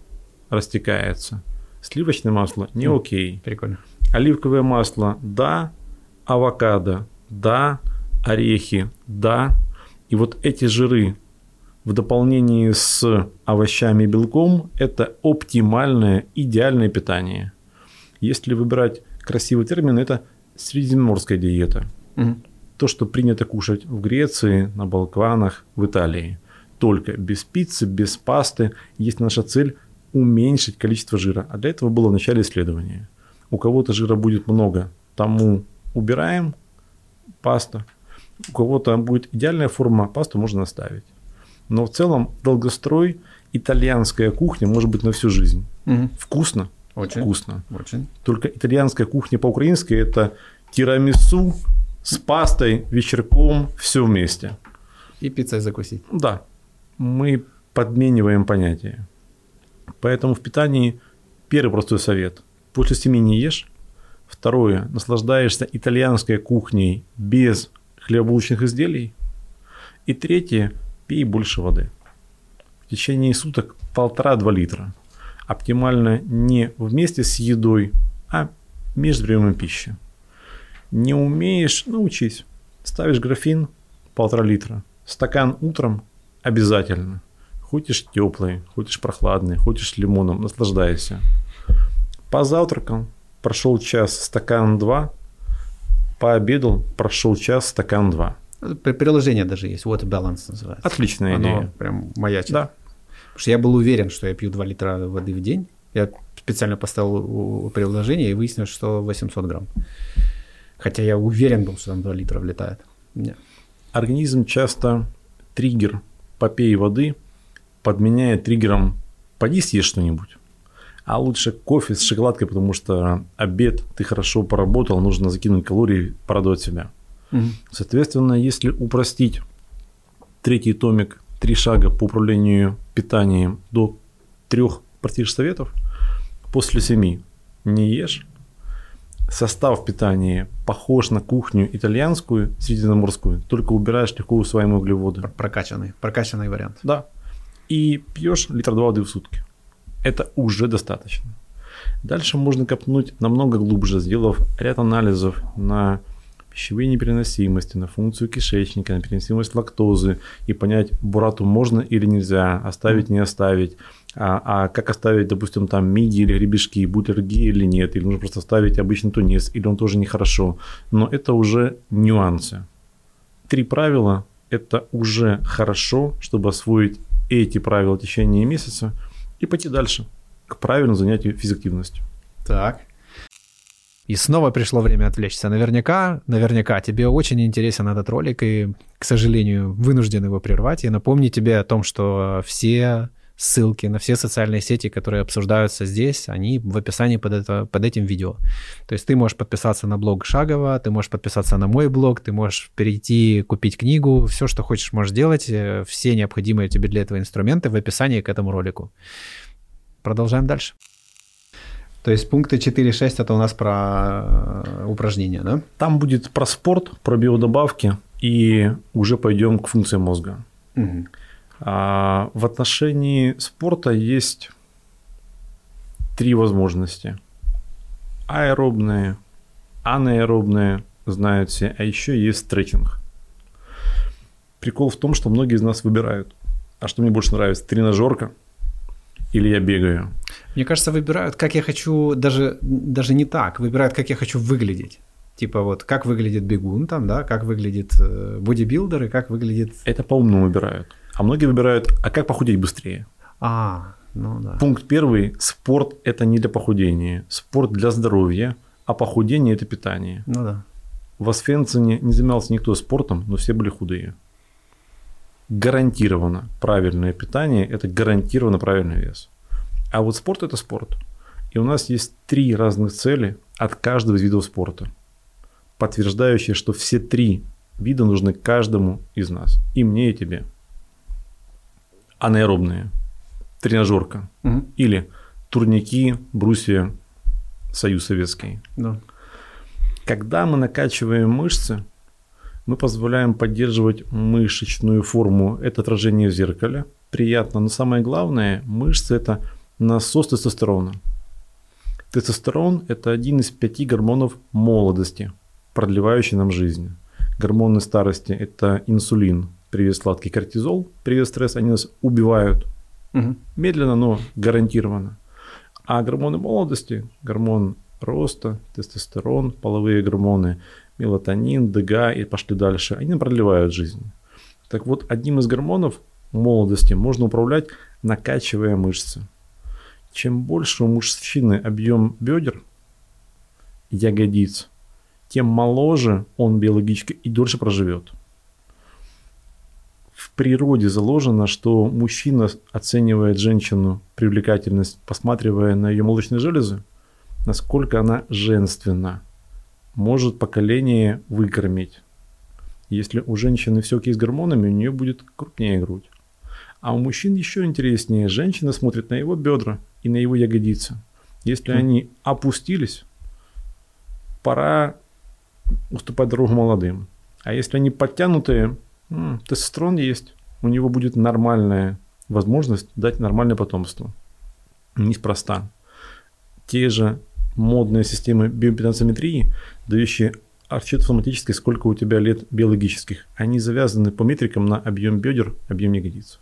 растекается. Сливочное масло не окей. Прикольно. Оливковое масло – да. Авокадо – да. Орехи – да. И вот эти жиры в дополнении с овощами и белком – это оптимальное, идеальное питание. Если выбирать красивый термин, это средиземноморская диета. Мгм. То, что принято кушать в Греции, на Балканах, в Италии. Только без пиццы, без пасты. Есть наша цель уменьшить количество жира. А для этого было в начале исследования. У кого-то жира будет много, тому убираем паста. У кого-то будет идеальная форма, пасту можно оставить. Но в целом долгострой итальянская кухня может быть на всю жизнь. Мгм. Вкусно, Очень. вкусно. Очень. Только итальянская кухня по-украински это тирамису с пастой, вечерком, все вместе. И пиццей закусить. Да, мы подмениваем понятия. Поэтому в питании первый простой совет. После семи не ешь. Второе. Наслаждаешься итальянской кухней без хлебобулочных изделий. И третье. Пей больше воды. В течение суток полтора-два литра. Оптимально не вместе с едой, а между приемом пищи. Не умеешь, научись. Ставишь графин полтора литра. Стакан утром обязательно. Хочешь теплый, хочешь прохладный, хочешь с лимоном, наслаждайся. Позавтракал, прошел час, стакан два. Пообедал, прошел час, стакан два. При- Приложение даже есть. Water Balance называется. Отличная Оно идея. прям маячит. Да. Потому что я был уверен, что я пью 2 литра воды в день. Я специально поставил приложение и выяснилось, что 800 грамм. Хотя я уверен был, что там 2 литра влетает. Не. Организм часто триггер «попей воды» подменяет триггером «поди съешь что-нибудь». А лучше кофе с шоколадкой, потому что обед, ты хорошо поработал, нужно закинуть калории, порадовать себя. Мгм. Соответственно, если упростить третий томик «Три шага по управлению питанием» до трех простейших советов, после семи не ешь, состав питания похож на кухню итальянскую, средиземноморскую, только убираешь легко усваиваемые углеводы. Пр- Прокачанный. Прокачанный вариант. Да. И пьешь литр два воды в сутки. Это уже достаточно. Дальше можно копнуть намного глубже, сделав ряд анализов на пищевые непереносимости, на функцию кишечника, на переносимость лактозы и понять, бурату можно или нельзя, оставить, не оставить, а, а как оставить, допустим, там мидии или гребешки, будет аллергия или нет, или нужно просто оставить обычный тунец, или он тоже нехорошо. Но это уже нюансы. Три правила – это уже хорошо, чтобы освоить эти правила в течение месяца и пойти дальше к правильному занятию физактивностью. Так. И снова пришло время отвлечься. Наверняка, наверняка тебе очень интересен этот ролик, и, к сожалению, вынужден его прервать и напомнить тебе о том, что все ссылки на все социальные сети, которые обсуждаются здесь, они в описании под, это, под этим видео. То есть ты можешь подписаться на блог Шагова, ты можешь подписаться на мой блог, ты можешь перейти, купить книгу, все, что хочешь, можешь делать. Э, Все необходимые тебе для этого инструменты в описании к этому ролику. Продолжаем дальше. То есть пункты 4-6 это у нас про э, упражнения, да? Там будет про спорт, про биодобавки, и уже пойдем к функциям мозга. Мгм. А в отношении спорта есть три возможности. Аэробные, анаэробные, знают все, а еще есть стретчинг. Прикол в том, что многие из нас выбирают, а что мне больше нравится, тренажерка или я бегаю. Мне кажется, выбирают, как я хочу, даже, даже не так, выбирают, как я хочу выглядеть. Типа вот, как выглядит бегун там, да, как выглядит э, бодибилдер и как выглядит... Это по-умному выбирают. А многие выбирают, а как похудеть быстрее? А, ну да. Пункт первый. Спорт – это не для похудения. Спорт для здоровья, а похудение – это питание. Ну да. В Освенцине не занимался никто спортом, но все были худые. Гарантированно правильное питание – это гарантированно правильный вес. А вот спорт – это спорт. И у нас есть три разных цели от каждого из видов спорта, подтверждающие, что все три вида нужны каждому из нас. И мне, и тебе. Анаэробные. Тренажерка. Мгм. Или турники, брусья, Союз Советский. Да. Когда мы накачиваем мышцы, мы позволяем поддерживать мышечную форму. Это отражение в зеркале. Приятно. Но самое главное, мышцы – это насос тестостерона. Тестостерон – это один из пяти гормонов молодости, продлевающий нам жизнь. Гормоны старости – это инсулин, привет сладкий кортизол, привет стресс. Они нас убивают Мгм. медленно, но гарантированно. А гормоны молодости, гормон роста, тестостерон, половые гормоны, мелатонин, ДГА и пошли дальше, они продлевают жизнь. Так вот, одним из гормонов молодости можно управлять, накачивая мышцы. Чем больше у мужчины объем бедер, ягодиц, тем моложе он биологически и дольше проживет природе заложено, что мужчина оценивает женщину привлекательность, посматривая на ее молочные железы, насколько она женственна, может поколение выкормить. Если у женщины все окей с гормонами, у нее будет крупнее грудь. А у мужчин еще интереснее. Женщина смотрит на его бедра и на его ягодицы. Если они опустились, пора уступать дорогу молодым. А если они подтянутые, тестостерон есть, у него будет нормальная возможность дать нормальное потомство. Неспроста. Те же модные системы биоимпедансометрии, дающие отчет автоматически, сколько у тебя лет биологических, они завязаны по метрикам на объем бедер, объем ягодиц.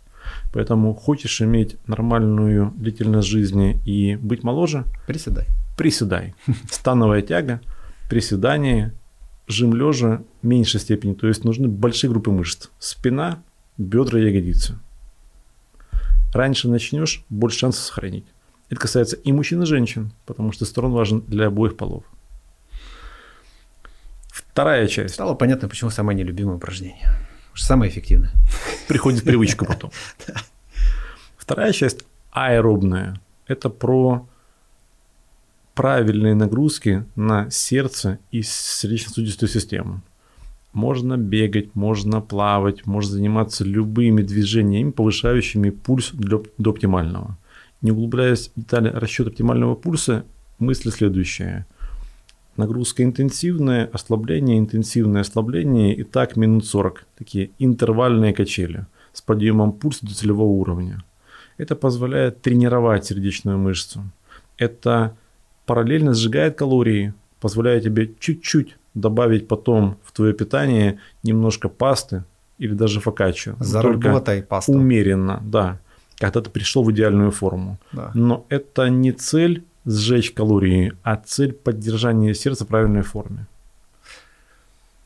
Поэтому хочешь иметь нормальную длительность жизни и быть моложе, Приседай. приседай. Становая тяга, приседание, жим лежа в меньшей степени. То есть нужны большие группы мышц. Спина, бедра, ягодицы. Раньше начнешь, больше шансов сохранить. Это касается и мужчин, и женщин, потому что сторон важен для обоих полов. Вторая часть. Стало понятно, почему самое нелюбимое упражнение. Потому что самое эффективное. Приходит привычка потом. Вторая часть аэробная. Это про правильные нагрузки на сердце и сердечно-сосудистую систему. Можно бегать, можно плавать, можно заниматься любыми движениями, повышающими пульс для, до оптимального. Не углубляясь в детали расчета оптимального пульса, мысль следующая. Нагрузка интенсивная, ослабление, интенсивное ослабление и так минут 40. Такие интервальные качели с подъемом пульса до целевого уровня. Это позволяет тренировать сердечную мышцу. Это параллельно сжигает калории, позволяя тебе чуть-чуть добавить потом в твое питание немножко пасты или даже фокаччо. Заработай пасту. умеренно, да, когда ты пришел в идеальную форму. Да. Но это не цель сжечь калории, а цель поддержания сердца в правильной форме.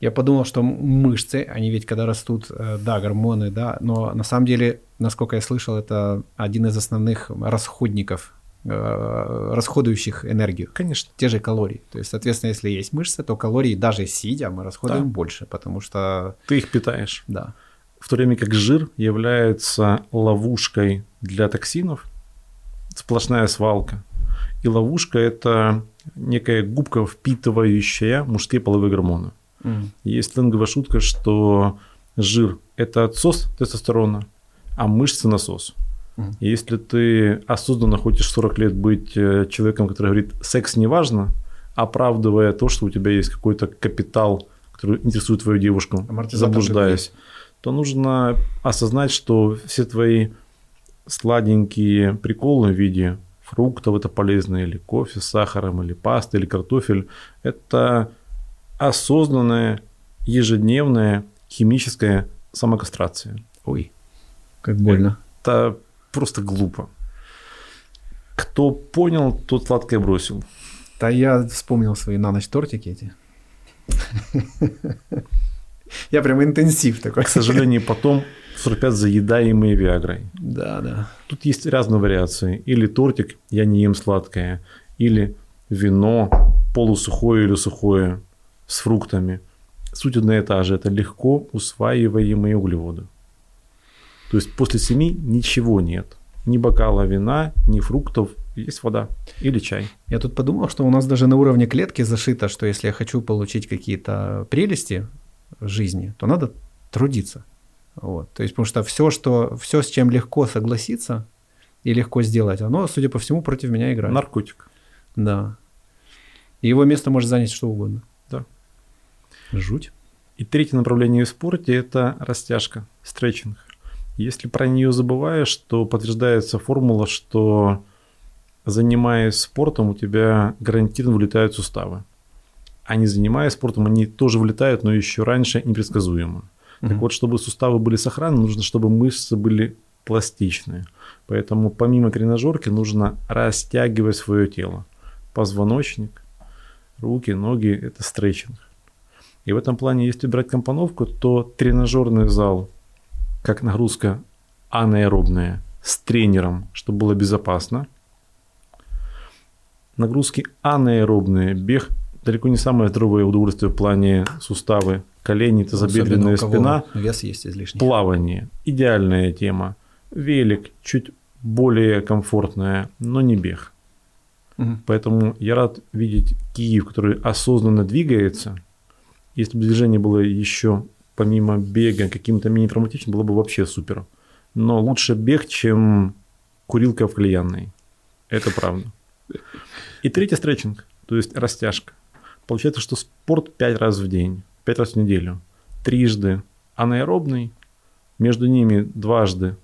Я подумал, что мышцы, они ведь когда растут, э, да, гормоны, да, но на самом деле, насколько я слышал, это один из основных расходников, расходующих энергию. Конечно. Те же калории. То есть, соответственно, если есть мышцы, то калорий даже сидя мы расходуем Да. больше, потому что, Ты их питаешь. да. В то время как жир является ловушкой для токсинов, сплошная свалка. И ловушка – это некая губка, впитывающая мужские половые гормоны. М. Есть сленговая шутка, что жир – это отсос тестостерона, а мышцы – насос. И Если ты осознанно хочешь 40 лет быть э, человеком, который говорит «секс не важно», оправдывая то, что у тебя есть какой-то капитал, который интересует твою девушку, заблуждаясь, то нужно осознать, что все твои сладенькие приколы в виде фруктов это полезно, или кофе с сахаром, или паста, или картофель, это осознанная ежедневная химическая самокастрация. Ой, как больно. Это просто глупо. Кто понял, тот сладкое бросил. Да я вспомнил свои на ночь тортики эти. Я прям интенсив такой. К сожалению, потом 45 заедаемые Виагрой. Да, да. Тут есть разные вариации. Или тортик, я не ем сладкое. Или вино, полусухое или сухое, с фруктами. Суть одна и та же. Это легко усваиваемые углеводы. То есть после семи ничего нет. Ни бокала вина, ни фруктов, есть вода или чай. Я тут подумал, что у нас даже на уровне клетки зашито, что если я хочу получить какие-то прелести жизни, то надо трудиться. Вот. То есть, потому что все, что, все, с чем легко согласиться и легко сделать, оно, судя по всему, против меня играет. Наркотик. Да. И его место может занять что угодно. Да. Жуть. И третье направление в спорте – это растяжка, стретчинг. Если про нее забываешь, то подтверждается формула, что занимаясь спортом, у тебя гарантированно вылетают суставы. А не занимаясь спортом, они тоже вылетают, но еще раньше непредсказуемо. Mm-hmm. Так вот, чтобы суставы были сохранны, нужно, чтобы мышцы были пластичные. Поэтому помимо тренажерки нужно растягивать свое тело. Позвоночник, руки, ноги – это стретчинг. И в этом плане, если брать компоновку, то тренажерный зал, как нагрузка анаэробная, с тренером, чтобы было безопасно. Нагрузки анаэробные, бег далеко не самое здоровое удовольствие в плане суставы, колени, тазобедренная спина. Вес есть излишний. Плавание. Идеальная тема. Велик чуть более комфортная, но не бег. Угу. Поэтому я рад видеть Киев, который осознанно двигается. Если бы движение было еще помимо бега каким-то мини-травматичным, было бы вообще супер. Но лучше бег, чем курилка в кальянной. Это правда. И третий стретчинг, то есть растяжка. Получается, что спорт 5 раз в день, 5 раз в неделю. Трижды анаэробный, между ними дважды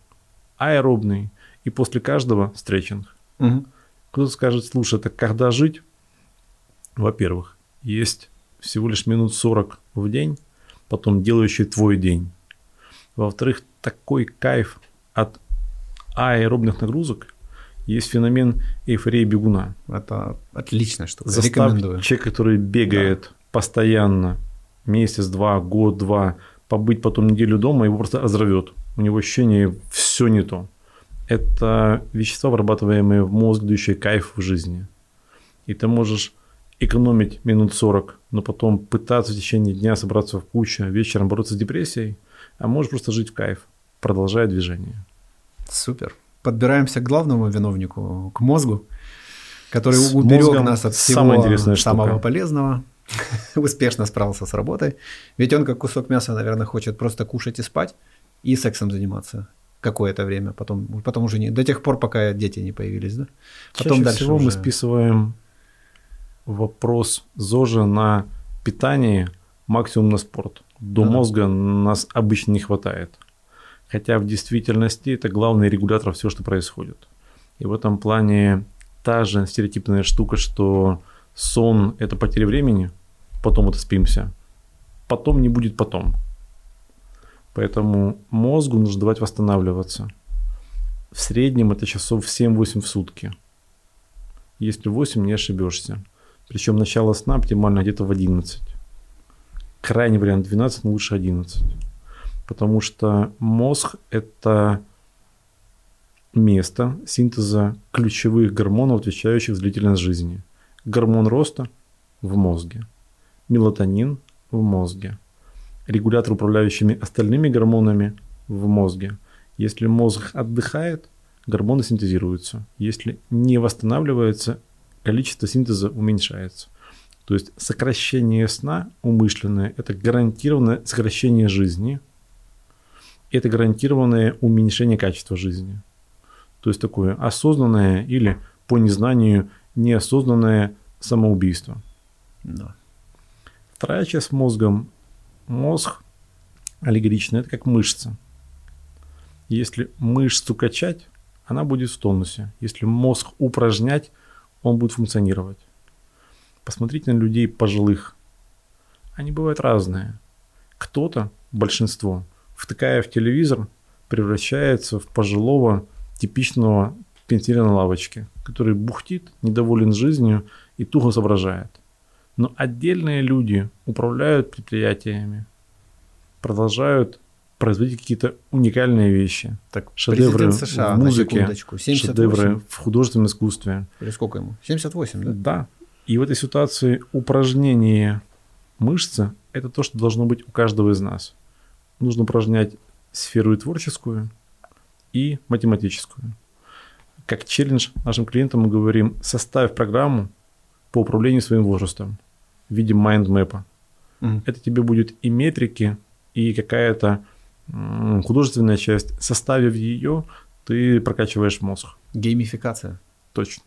аэробный, и после каждого стретчинг. Угу. Кто-то скажет, слушай, так когда жить? Во-первых, есть всего лишь минут 40 в день, потом делающий твой день. Во-вторых, такой кайф от аэробных нагрузок, есть феномен эйфории бегуна. Это отличная штука. Заставь человека, который бегает да. постоянно, месяц, два, год, два, побыть потом неделю дома, его просто разорвет. У него ощущение все не то. Это вещества, вырабатываемые в мозг, дающие кайф в жизни. И ты можешь экономить минут 40, но потом пытаться в течение дня собраться в кучу, вечером бороться с депрессией, а можешь просто жить в кайф, продолжая движение. Супер подбираемся к главному виновнику, к мозгу, который С уберег нас от всего самого штука. полезного, успешно справился с работой. Ведь он как кусок мяса, наверное, хочет просто кушать и спать и сексом заниматься какое-то время, потом, потом уже не, до тех пор, пока дети не появились, да? Потом Чаще дальше всего уже... мы списываем вопрос ЗОЖа на питание, максимум на спорт. До да. мозга нас обычно не хватает. Хотя в действительности это главный регулятор всего, что происходит. И в этом плане та же стереотипная штука, что сон – это потеря времени, потом это спимся, потом не будет потом. Поэтому мозгу нужно давать восстанавливаться. В среднем это часов 7-8 в сутки. Если 8, не ошибешься. Причем начало сна оптимально где-то в 11. Крайний вариант 12, но лучше 11 потому что мозг – это место синтеза ключевых гормонов, отвечающих за длительность жизни. Гормон роста в мозге, мелатонин в мозге, регулятор, управляющими остальными гормонами в мозге. Если мозг отдыхает, гормоны синтезируются. Если не восстанавливается, количество синтеза уменьшается. То есть сокращение сна умышленное – это гарантированное сокращение жизни – это гарантированное уменьшение качества жизни. То есть такое осознанное или по незнанию неосознанное самоубийство. Да. Вторая часть с мозгом. Мозг аллегоричный, это как мышца. Если мышцу качать, она будет в тонусе. Если мозг упражнять, он будет функционировать. Посмотрите на людей пожилых. Они бывают разные. Кто-то, большинство, втыкая в телевизор, превращается в пожилого типичного пенсионера на лавочке, который бухтит, недоволен жизнью и туго соображает. Но отдельные люди управляют предприятиями, продолжают производить какие-то уникальные вещи. Так, шедевры США, в музыке, шедевры в художественном искусстве. Или сколько ему? 78, да? Да. И в этой ситуации упражнение мышцы – это то, что должно быть у каждого из нас нужно упражнять сферу и творческую, и математическую. как челлендж нашим клиентам мы говорим, составь программу по управлению своим возрастом в виде майндмэпа. Mm. Это тебе будет и метрики, и какая-то художественная часть. Составив ее, ты прокачиваешь мозг. Геймификация. Точно.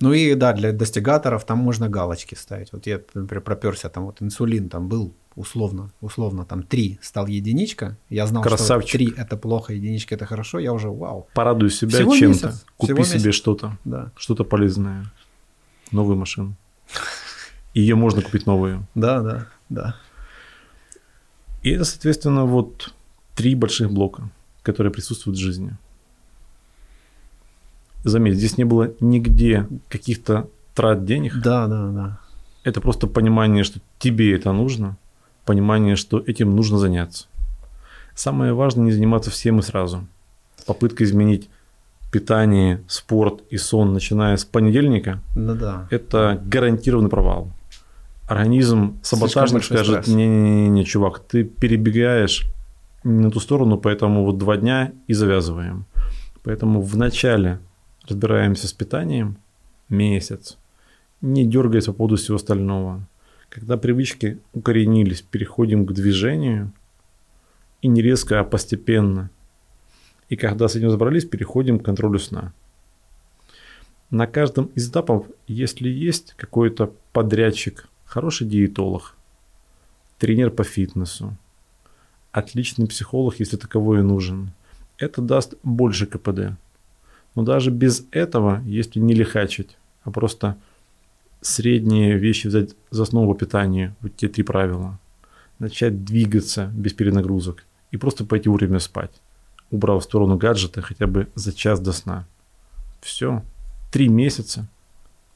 Ну и да, для достигаторов там можно галочки ставить. Вот я, например, проперся, там вот инсулин там был условно, условно там 3 стал единичка. Я знал, Красавчик. что 3 это плохо, единичка это хорошо. Я уже вау. Порадуй себя Всего чем-то. Месяц. Купи Всего себе что-то. Да. Что-то полезное. Новую машину. Ее можно купить новую. Да, да, да. И это, соответственно, вот три больших блока, которые присутствуют в жизни. Заметь, здесь не было нигде каких-то трат денег. Да, да, да. Это просто понимание, что тебе это нужно, понимание, что этим нужно заняться. Самое важное не заниматься всем и сразу. Попытка изменить питание, спорт и сон, начиная с понедельника, ну да. это гарантированный провал. Организм саботажник скажет, не-не-не, чувак, ты перебегаешь на ту сторону, поэтому вот два дня и завязываем. Поэтому вначале разбираемся с питанием месяц, не дергаясь по поводу всего остального. Когда привычки укоренились, переходим к движению, и не резко, а постепенно. И когда с этим разобрались, переходим к контролю сна. На каждом из этапов, если есть какой-то подрядчик, хороший диетолог, тренер по фитнесу, отличный психолог, если таковой и нужен, это даст больше КПД. Но даже без этого, если не лихачить, а просто средние вещи взять за основу питания, вот те три правила, начать двигаться без перенагрузок и просто пойти вовремя спать, убрав в сторону гаджеты хотя бы за час до сна. Все, три месяца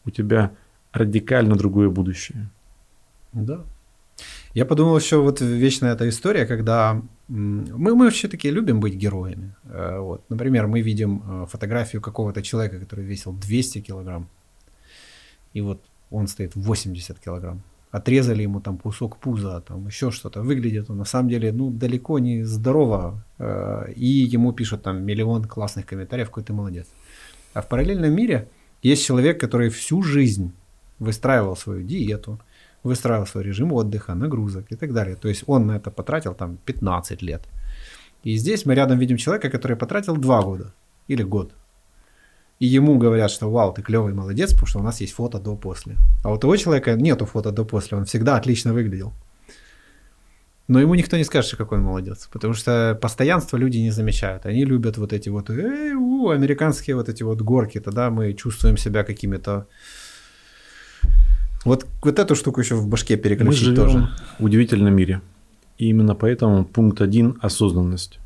у тебя радикально другое будущее. Да. Я подумал еще вот вечная эта история, когда мы, мы вообще такие любим быть героями. Э, вот. Например, мы видим э, фотографию какого-то человека, который весил 200 килограмм, и вот он стоит 80 килограмм. Отрезали ему там кусок пуза, там еще что-то. Выглядит он на самом деле ну, далеко не здорово. Э, и ему пишут там миллион классных комментариев, какой ты молодец. А в параллельном мире есть человек, который всю жизнь выстраивал свою диету, выстраивал свой режим отдыха, нагрузок и так далее. То есть он на это потратил там 15 лет. И здесь мы рядом видим человека, который потратил 2 года или год. И ему говорят, что вау, ты клевый молодец, потому что у нас есть фото до-после. А у того человека нету фото до-после, он всегда отлично выглядел. Но ему никто не скажет, какой он молодец, потому что постоянство люди не замечают. Они любят вот эти вот э, у, американские вот эти вот горки, тогда мы чувствуем себя какими-то вот, вот эту штуку еще в башке переключить Мы живем тоже. в удивительном мире. И именно поэтому пункт один – осознанность.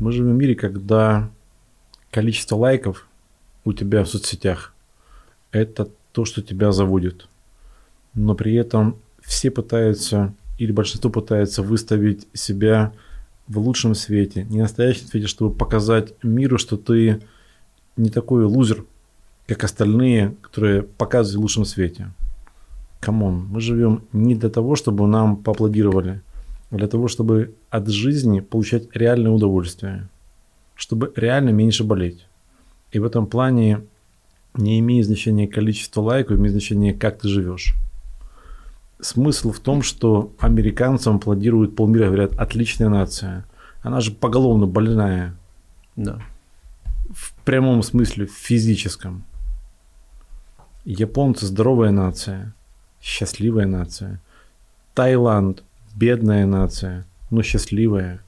Мы живем в мире, когда количество лайков у тебя в соцсетях – это то, что тебя заводит. Но при этом все пытаются, или большинство пытается выставить себя в лучшем свете, не настоящем свете, чтобы показать миру, что ты не такой лузер, как остальные, которые показывают в лучшем свете come on, мы живем не для того, чтобы нам поаплодировали, а для того, чтобы от жизни получать реальное удовольствие, чтобы реально меньше болеть. И в этом плане не имеет значения количество лайков, имеет значение, как ты живешь. Смысл в том, что американцам аплодируют полмира, говорят, отличная нация. Она же поголовно больная. Да. В прямом смысле, в физическом. Японцы здоровая нация счастливая нация. Таиланд – бедная нация, но счастливая.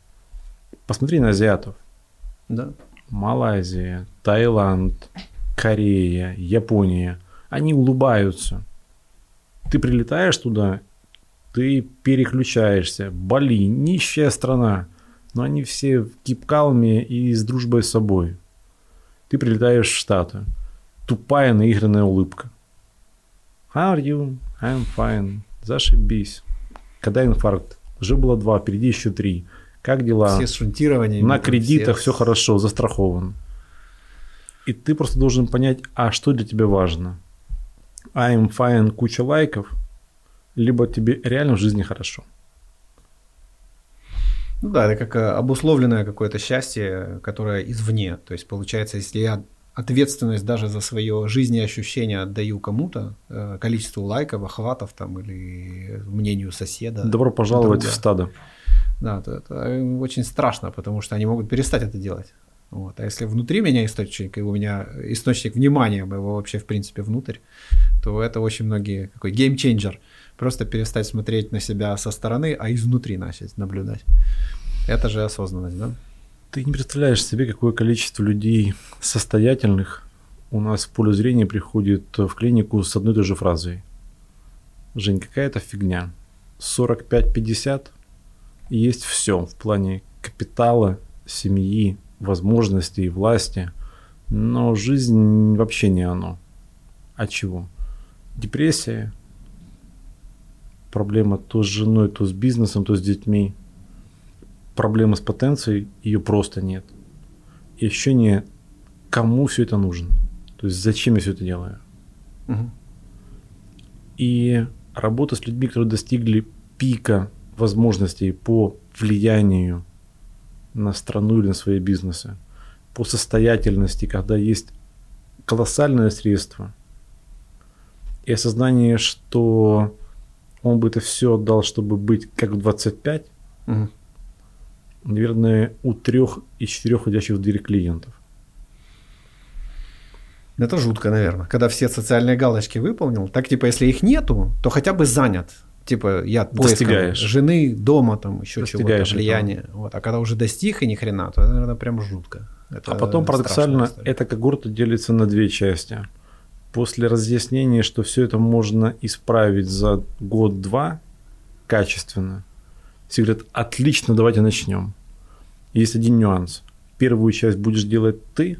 Посмотри на азиатов. Да. Малайзия, Таиланд, Корея, Япония. Они улыбаются. Ты прилетаешь туда, ты переключаешься. Бали – нищая страна, но они все в кипкалме и с дружбой с собой. Ты прилетаешь в Штаты. Тупая наигранная улыбка. How are you? I'm fine. Зашибись. Когда инфаркт? Уже было два, впереди еще три. Как дела? Все с шунтированием. На кредитах все... все хорошо, застрахован. И ты просто должен понять, а что для тебя важно. I'm fine, куча лайков, либо тебе реально в жизни хорошо. Ну да, это как э, обусловленное какое-то счастье, которое извне. То есть получается, если я ответственность даже за свое жизнеощущение отдаю кому-то, э, количеству лайков, охватов там или мнению соседа. Добро пожаловать друга. в стадо. Да, то это очень страшно, потому что они могут перестать это делать. Вот. А если внутри меня источник, и у меня источник внимания моего вообще в принципе внутрь, то это очень многие, какой геймченджер. Просто перестать смотреть на себя со стороны, а изнутри начать наблюдать. Это же осознанность, да? Ты не представляешь себе, какое количество людей состоятельных у нас в поле зрения приходит в клинику с одной и той же фразой. Жень, какая-то фигня. 45-50 есть все в плане капитала, семьи, возможностей, власти. Но жизнь вообще не оно. А чего? Депрессия, проблема то с женой, то с бизнесом, то с детьми. Проблема с потенцией, ее просто нет. И ощущение, кому все это нужно. То есть зачем я все это делаю. Угу. И работа с людьми, которые достигли пика возможностей по влиянию на страну или на свои бизнесы, по состоятельности, когда есть колоссальное средство, и осознание, что он бы это все отдал, чтобы быть как в 25, угу. Наверное, у трех из четырех ходящих в двери клиентов. Это жутко, наверное. Когда все социальные галочки выполнил, так типа, если их нету, то хотя бы занят типа я достигаешь жены, дома, там еще чего-то, влияние. Вот. А когда уже достиг и ни хрена, то это, наверное, прям жутко. Это а потом парадоксально эта когорта делится на две части. После разъяснения, что все это можно исправить за год-два качественно, все говорят, отлично, давайте начнем. Есть один нюанс. Первую часть будешь делать ты,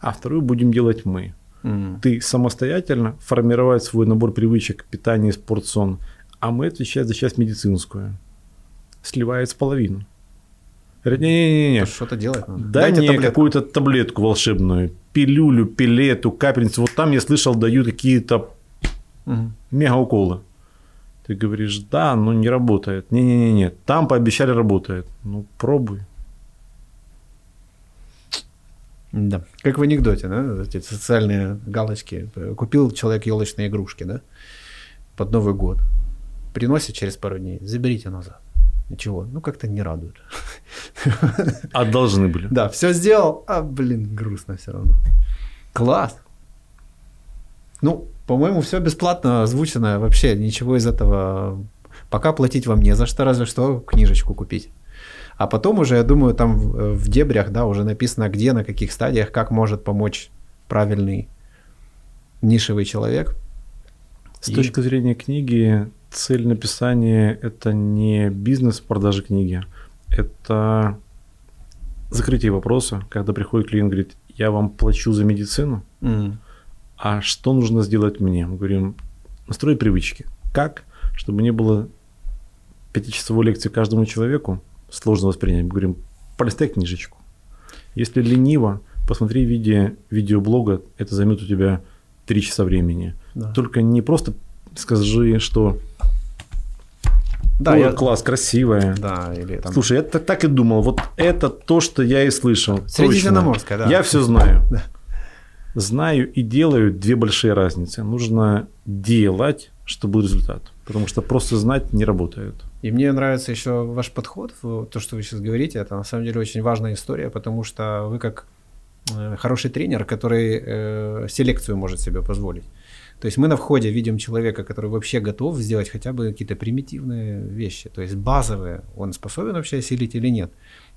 а вторую будем делать мы. Mm. Ты самостоятельно формировать свой набор привычек питания, спортсон – а мы отвечаем за часть медицинскую. Сливается половину. Говорит, не-не-не. Что-то делать надо. Дай Дайте мне какую-то таблетку волшебную. Пилюлю, пилету, капельницу. Вот там я слышал, дают какие-то угу. мегауколы. Ты говоришь, да, но не работает. Не-не-не, там пообещали работает. Ну, пробуй. Да. Как в анекдоте, да, эти социальные галочки. Купил человек елочные игрушки, да, под Новый год приносит через пару дней, заберите назад. Ничего, ну как-то не радует. А должны были. Да, все сделал, а, блин, грустно все равно. Класс. Ну, по-моему, все бесплатно озвучено, вообще ничего из этого пока платить вам не за что, разве что книжечку купить. А потом уже, я думаю, там в, дебрях, да, уже написано, где, на каких стадиях, как может помочь правильный нишевый человек. С и... точки зрения книги, цель написания – это не бизнес продажи книги, это закрытие вопроса, когда приходит клиент, говорит, я вам плачу за медицину, mm. А что нужно сделать мне? Мы говорим, настроить привычки. Как? Чтобы не было пятичасовой лекции каждому человеку, сложно воспринять. Мы говорим, полистай книжечку. Если лениво, посмотри видео, видеоблога, это займет у тебя три часа времени. Да. Только не просто скажи, что да, Ой, я... класс, красивая. Да, или там... Слушай, я так, так и думал, вот это то, что я и слышал. Средиземноморская, да. Я все знаю. Да. Знаю и делаю две большие разницы. Нужно делать, чтобы был результат. Потому что просто знать не работает. И мне нравится еще ваш подход, то, что вы сейчас говорите, это на самом деле очень важная история, потому что вы как э, хороший тренер, который э, селекцию может себе позволить. То есть мы на входе видим человека, который вообще готов сделать хотя бы какие-то примитивные вещи, то есть базовые, он способен вообще осилить или нет.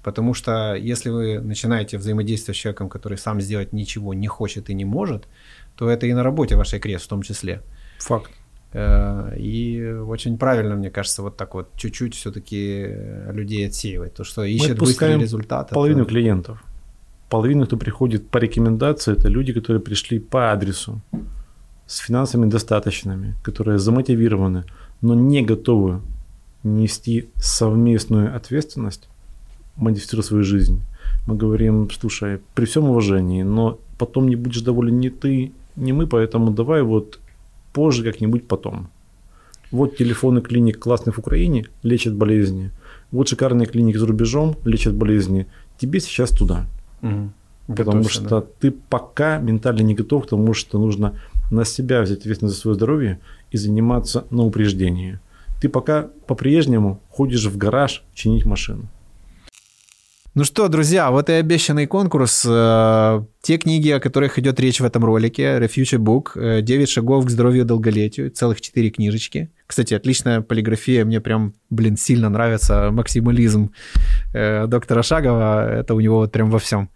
Потому что если вы начинаете взаимодействовать с человеком, который сам сделать ничего не хочет и не может, то это и на работе вашей крест в том числе. Факт. Э, и очень правильно, мне кажется, вот так вот чуть-чуть все-таки людей отсеивать. То, что ищет быстрый результат. Половину это... клиентов. Половину, кто приходит по рекомендации, это люди, которые пришли по адресу с финансами достаточными, которые замотивированы, но не готовы нести совместную ответственность, модифицировать свою жизнь. Мы говорим, слушай, при всем уважении, но потом не будешь доволен ни ты, ни мы, поэтому давай вот позже как-нибудь потом. Вот телефоны клиник классных в Украине лечат болезни. Вот шикарные клиники за рубежом лечат болезни. Тебе сейчас туда. Угу. Потому Готовься, что да. ты пока ментально не готов к тому, что нужно на себя взять ответственность за свое здоровье и заниматься на упреждение. Ты пока по-прежнему ходишь в гараж чинить машину. Ну что, друзья, вот и обещанный конкурс. Э, те книги, о которых идет речь в этом ролике, Refuge Book, 9 шагов к здоровью и долголетию, целых 4 книжечки. Кстати, отличная полиграфия, мне прям, блин, сильно нравится максимализм э, доктора Шагова, это у него вот прям во всем.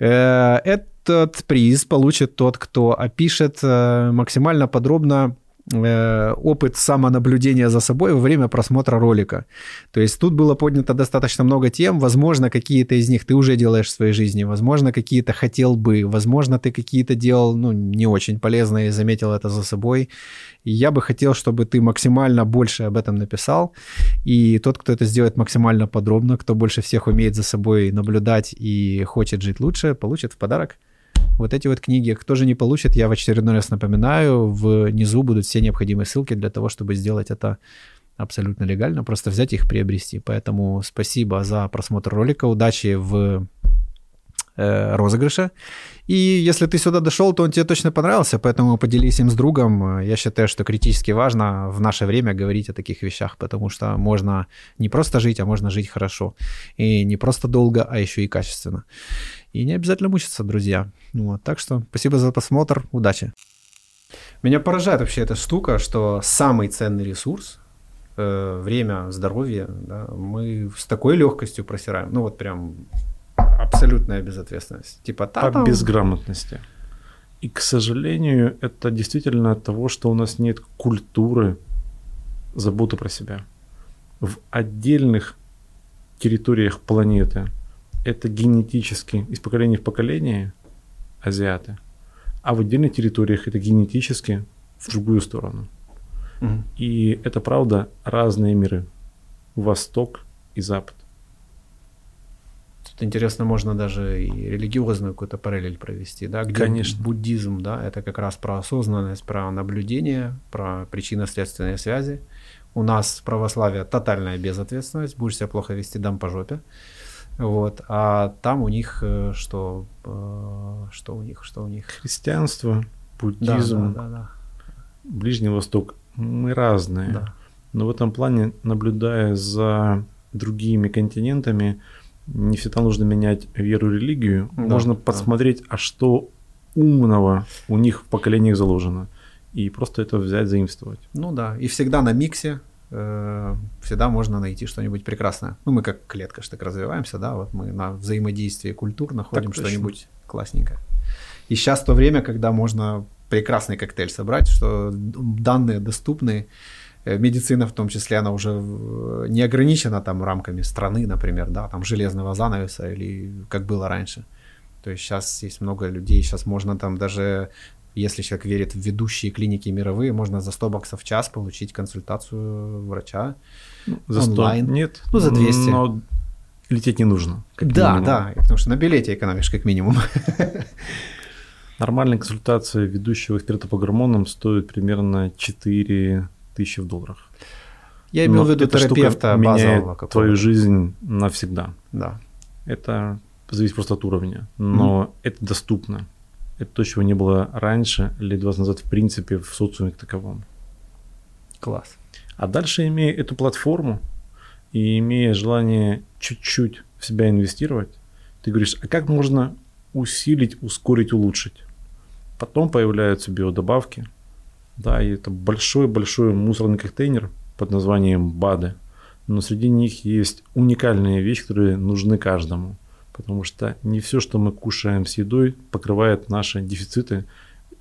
Э, этот приз получит тот, кто опишет максимально подробно Э, опыт самонаблюдения за собой во время просмотра ролика. То есть тут было поднято достаточно много тем, возможно, какие-то из них ты уже делаешь в своей жизни, возможно, какие-то хотел бы, возможно, ты какие-то делал, ну, не очень полезные, заметил это за собой. И я бы хотел, чтобы ты максимально больше об этом написал, и тот, кто это сделает максимально подробно, кто больше всех умеет за собой наблюдать и хочет жить лучше, получит в подарок вот эти вот книги. Кто же не получит, я в очередной раз напоминаю, внизу будут все необходимые ссылки для того, чтобы сделать это абсолютно легально, просто взять их приобрести. Поэтому спасибо за просмотр ролика, удачи в э, розыгрыше. И если ты сюда дошел, то он тебе точно понравился, поэтому поделись им с другом. Я считаю, что критически важно в наше время говорить о таких вещах, потому что можно не просто жить, а можно жить хорошо. И не просто долго, а еще и качественно. И не обязательно мучиться, друзья. Вот, так что спасибо за просмотр, удачи. Меня поражает вообще эта штука, что самый ценный ресурс э, время, здоровье, да, мы с такой легкостью просираем. Ну вот прям абсолютная безответственность. Типа та, По там... безграмотности. И, к сожалению, это действительно от того, что у нас нет культуры заботы про себя. В отдельных территориях планеты – это генетически из поколения в поколение азиаты, а в отдельных территориях это генетически в другую сторону. Угу. И это правда разные миры. Восток и Запад. Тут интересно, можно даже и религиозную какую-то параллель провести, да, где Конечно. буддизм, да, это как раз про осознанность, про наблюдение, про причинно-следственные связи. У нас православие тотальная безответственность, будешь себя плохо вести, дам по жопе. Вот. А там у них э, что? Э, что у них? Что у них? Христианство, буддизм, да, да, да, да. Ближний Восток. Мы разные. Да. Но в этом плане, наблюдая за другими континентами, не всегда нужно менять веру и религию. Да, Можно да. подсмотреть, а что умного у них в поколениях заложено. И просто это взять, заимствовать. Ну да, и всегда на миксе Э, всегда можно найти что-нибудь прекрасное. Ну, мы как клетка ж так развиваемся, да, вот мы на взаимодействии культур находим что-нибудь классненькое. И сейчас то время, когда можно прекрасный коктейль собрать, что данные доступны, медицина в том числе, она уже не ограничена там рамками страны, например, да, там железного занавеса или как было раньше. То есть сейчас есть много людей, сейчас можно там даже если человек верит в ведущие клиники мировые, можно за 100 баксов в час получить консультацию врача ну, за 100 онлайн. Нет. Ну, за 200. Но лететь не нужно. да, минимум. да, потому что на билете экономишь как минимум. Нормальная консультация ведущего эксперта по гормонам стоит примерно 4 тысячи в долларах. Я имел в виду терапевта меняет твою жизнь навсегда. Да. Это зависит просто от уровня, но mm. это доступно. Это то, чего не было раньше, лет 20 назад, в принципе, в социуме как таковом. Класс. А дальше, имея эту платформу и имея желание чуть-чуть в себя инвестировать, ты говоришь, а как можно усилить, ускорить, улучшить? Потом появляются биодобавки, да, и это большой-большой мусорный контейнер под названием БАДы. Но среди них есть уникальные вещи, которые нужны каждому потому что не все, что мы кушаем с едой, покрывает наши дефициты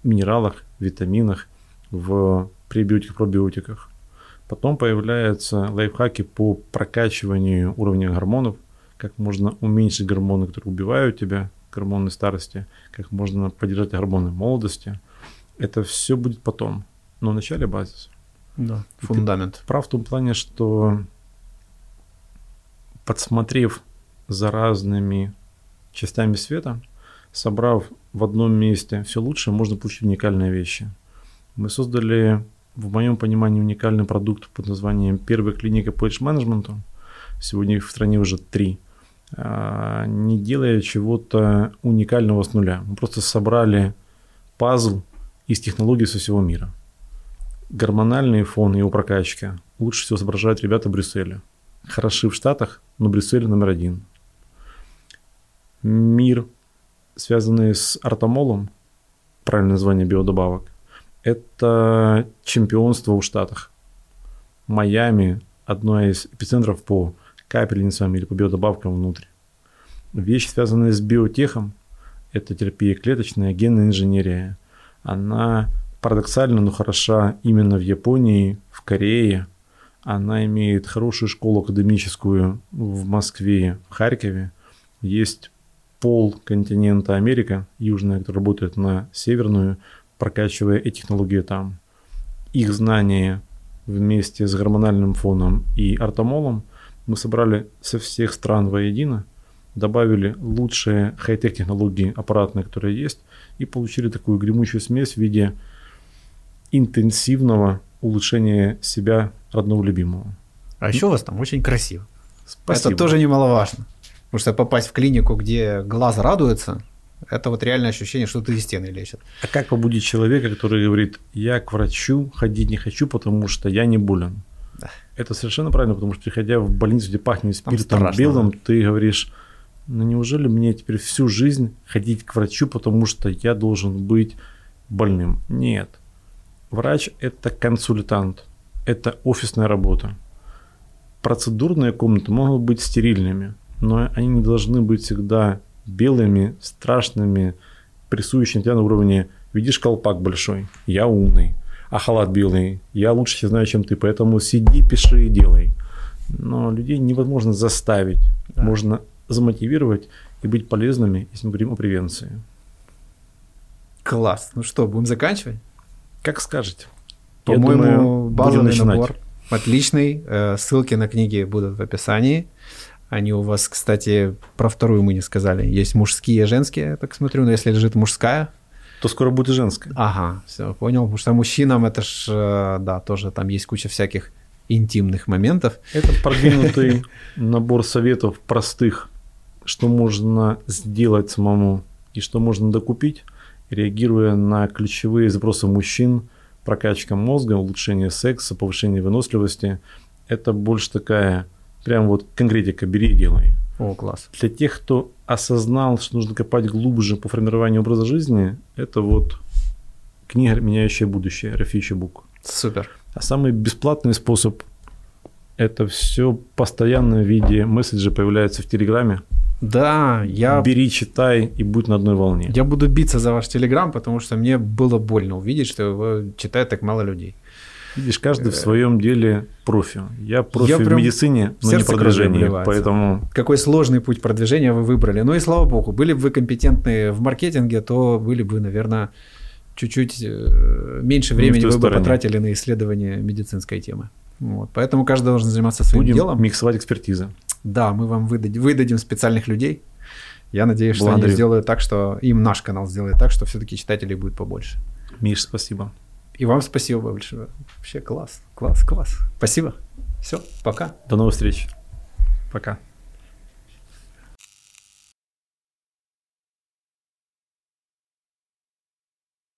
в минералах, витаминах, в пребиотиках, пробиотиках. Потом появляются лайфхаки по прокачиванию уровня гормонов, как можно уменьшить гормоны, которые убивают тебя, гормоны старости, как можно поддержать гормоны молодости. Это все будет потом, но вначале базис. Да, фундамент. прав в том плане, что подсмотрев за разными частями света, собрав в одном месте все лучшее, можно получить уникальные вещи. Мы создали, в моем понимании, уникальный продукт под названием «Первая клиника по эйдж-менеджменту». Сегодня их в стране уже три. а, не делая чего-то уникального с нуля. Мы просто собрали пазл из технологий со всего мира. Гормональный фон и его прокачка лучше всего соображают ребята Брюсселя. Хороши в Штатах, но Брюссель номер один. Мир, связанный с артомолом, правильное название биодобавок, это чемпионство в Штатах. Майами – одно из эпицентров по капельницам или по биодобавкам внутрь. Вещи, связанные с биотехом, это терапия клеточная, генная инженерия. Она парадоксально, но хороша именно в Японии, в Корее. Она имеет хорошую школу академическую в Москве, в Харькове. Есть пол континента Америка, южная, который работает на северную, прокачивая эти технологии там. Их знания вместе с гормональным фоном и артомолом мы собрали со всех стран воедино, добавили лучшие хай-тек технологии аппаратные, которые есть, и получили такую гремучую смесь в виде интенсивного улучшения себя родного любимого. А еще у вас там очень красиво. Спасибо. Это тоже немаловажно. Потому что попасть в клинику, где глаз радуется, это вот реальное ощущение, что ты из стены лечат. А как побудить человека, который говорит, я к врачу ходить не хочу, потому что я не болен? Да. Это совершенно правильно, потому что приходя в больницу, где пахнет спиртом страшно, белым, да. ты говоришь, ну неужели мне теперь всю жизнь ходить к врачу, потому что я должен быть больным? Нет. Врач – это консультант, это офисная работа. Процедурные комнаты могут быть стерильными, но они не должны быть всегда белыми, страшными, прессующими тебя на уровне «видишь колпак большой, я умный, а халат белый, я лучше тебя знаю, чем ты, поэтому сиди, пиши и делай». Но людей невозможно заставить, Да. можно замотивировать и быть полезными, если мы говорим о превенции. Класс. Ну что, будем заканчивать? Как скажете. По-моему, базовый набор отличный. Э, Ссылки на книги будут в описании. Они у вас, кстати, про вторую мы не сказали. Есть мужские и женские, я так смотрю, но если лежит мужская, То скоро будет и женское. ага, все, понял. Потому что мужчинам это ж, э, да, тоже там есть куча всяких интимных моментов. Это продвинутый набор советов простых, что можно сделать самому и что можно докупить, реагируя на ключевые запросы мужчин, прокачка мозга, улучшение секса, повышение выносливости. Это больше такая, прям вот конкретика, бери и делай. О, класс. Для тех, кто осознал, что нужно копать глубже по формированию образа жизни, это вот книга «Меняющая будущее» Рафи Бук. Супер. А самый бесплатный способ это все постоянно в виде месседжа появляется в Телеграме. Да, я, Бери, читай и будь на одной волне. я буду биться за ваш телеграм, потому что мне было больно увидеть, что его читает так мало людей. Видишь, каждый в своем деле профи. Я профи Я в медицине, но не продвижении. Поэтому Какой сложный путь продвижения вы выбрали. Ну и слава богу, были бы вы компетентны в маркетинге, то были бы, наверное, чуть-чуть э, меньше времени вы бы стороне. потратили на исследование медицинской темы. Вот. Поэтому каждый должен заниматься своим будем делом. миксовать экспертизы. Да, мы вам выдадим, выдадим специальных людей. Я надеюсь, что они Благодарю. сделают так, что им наш канал сделает так, что все-таки читателей будет побольше. Миш, спасибо. И вам спасибо большое. Вообще класс, класс, класс. Спасибо. Все, пока. До новых встреч. Пока.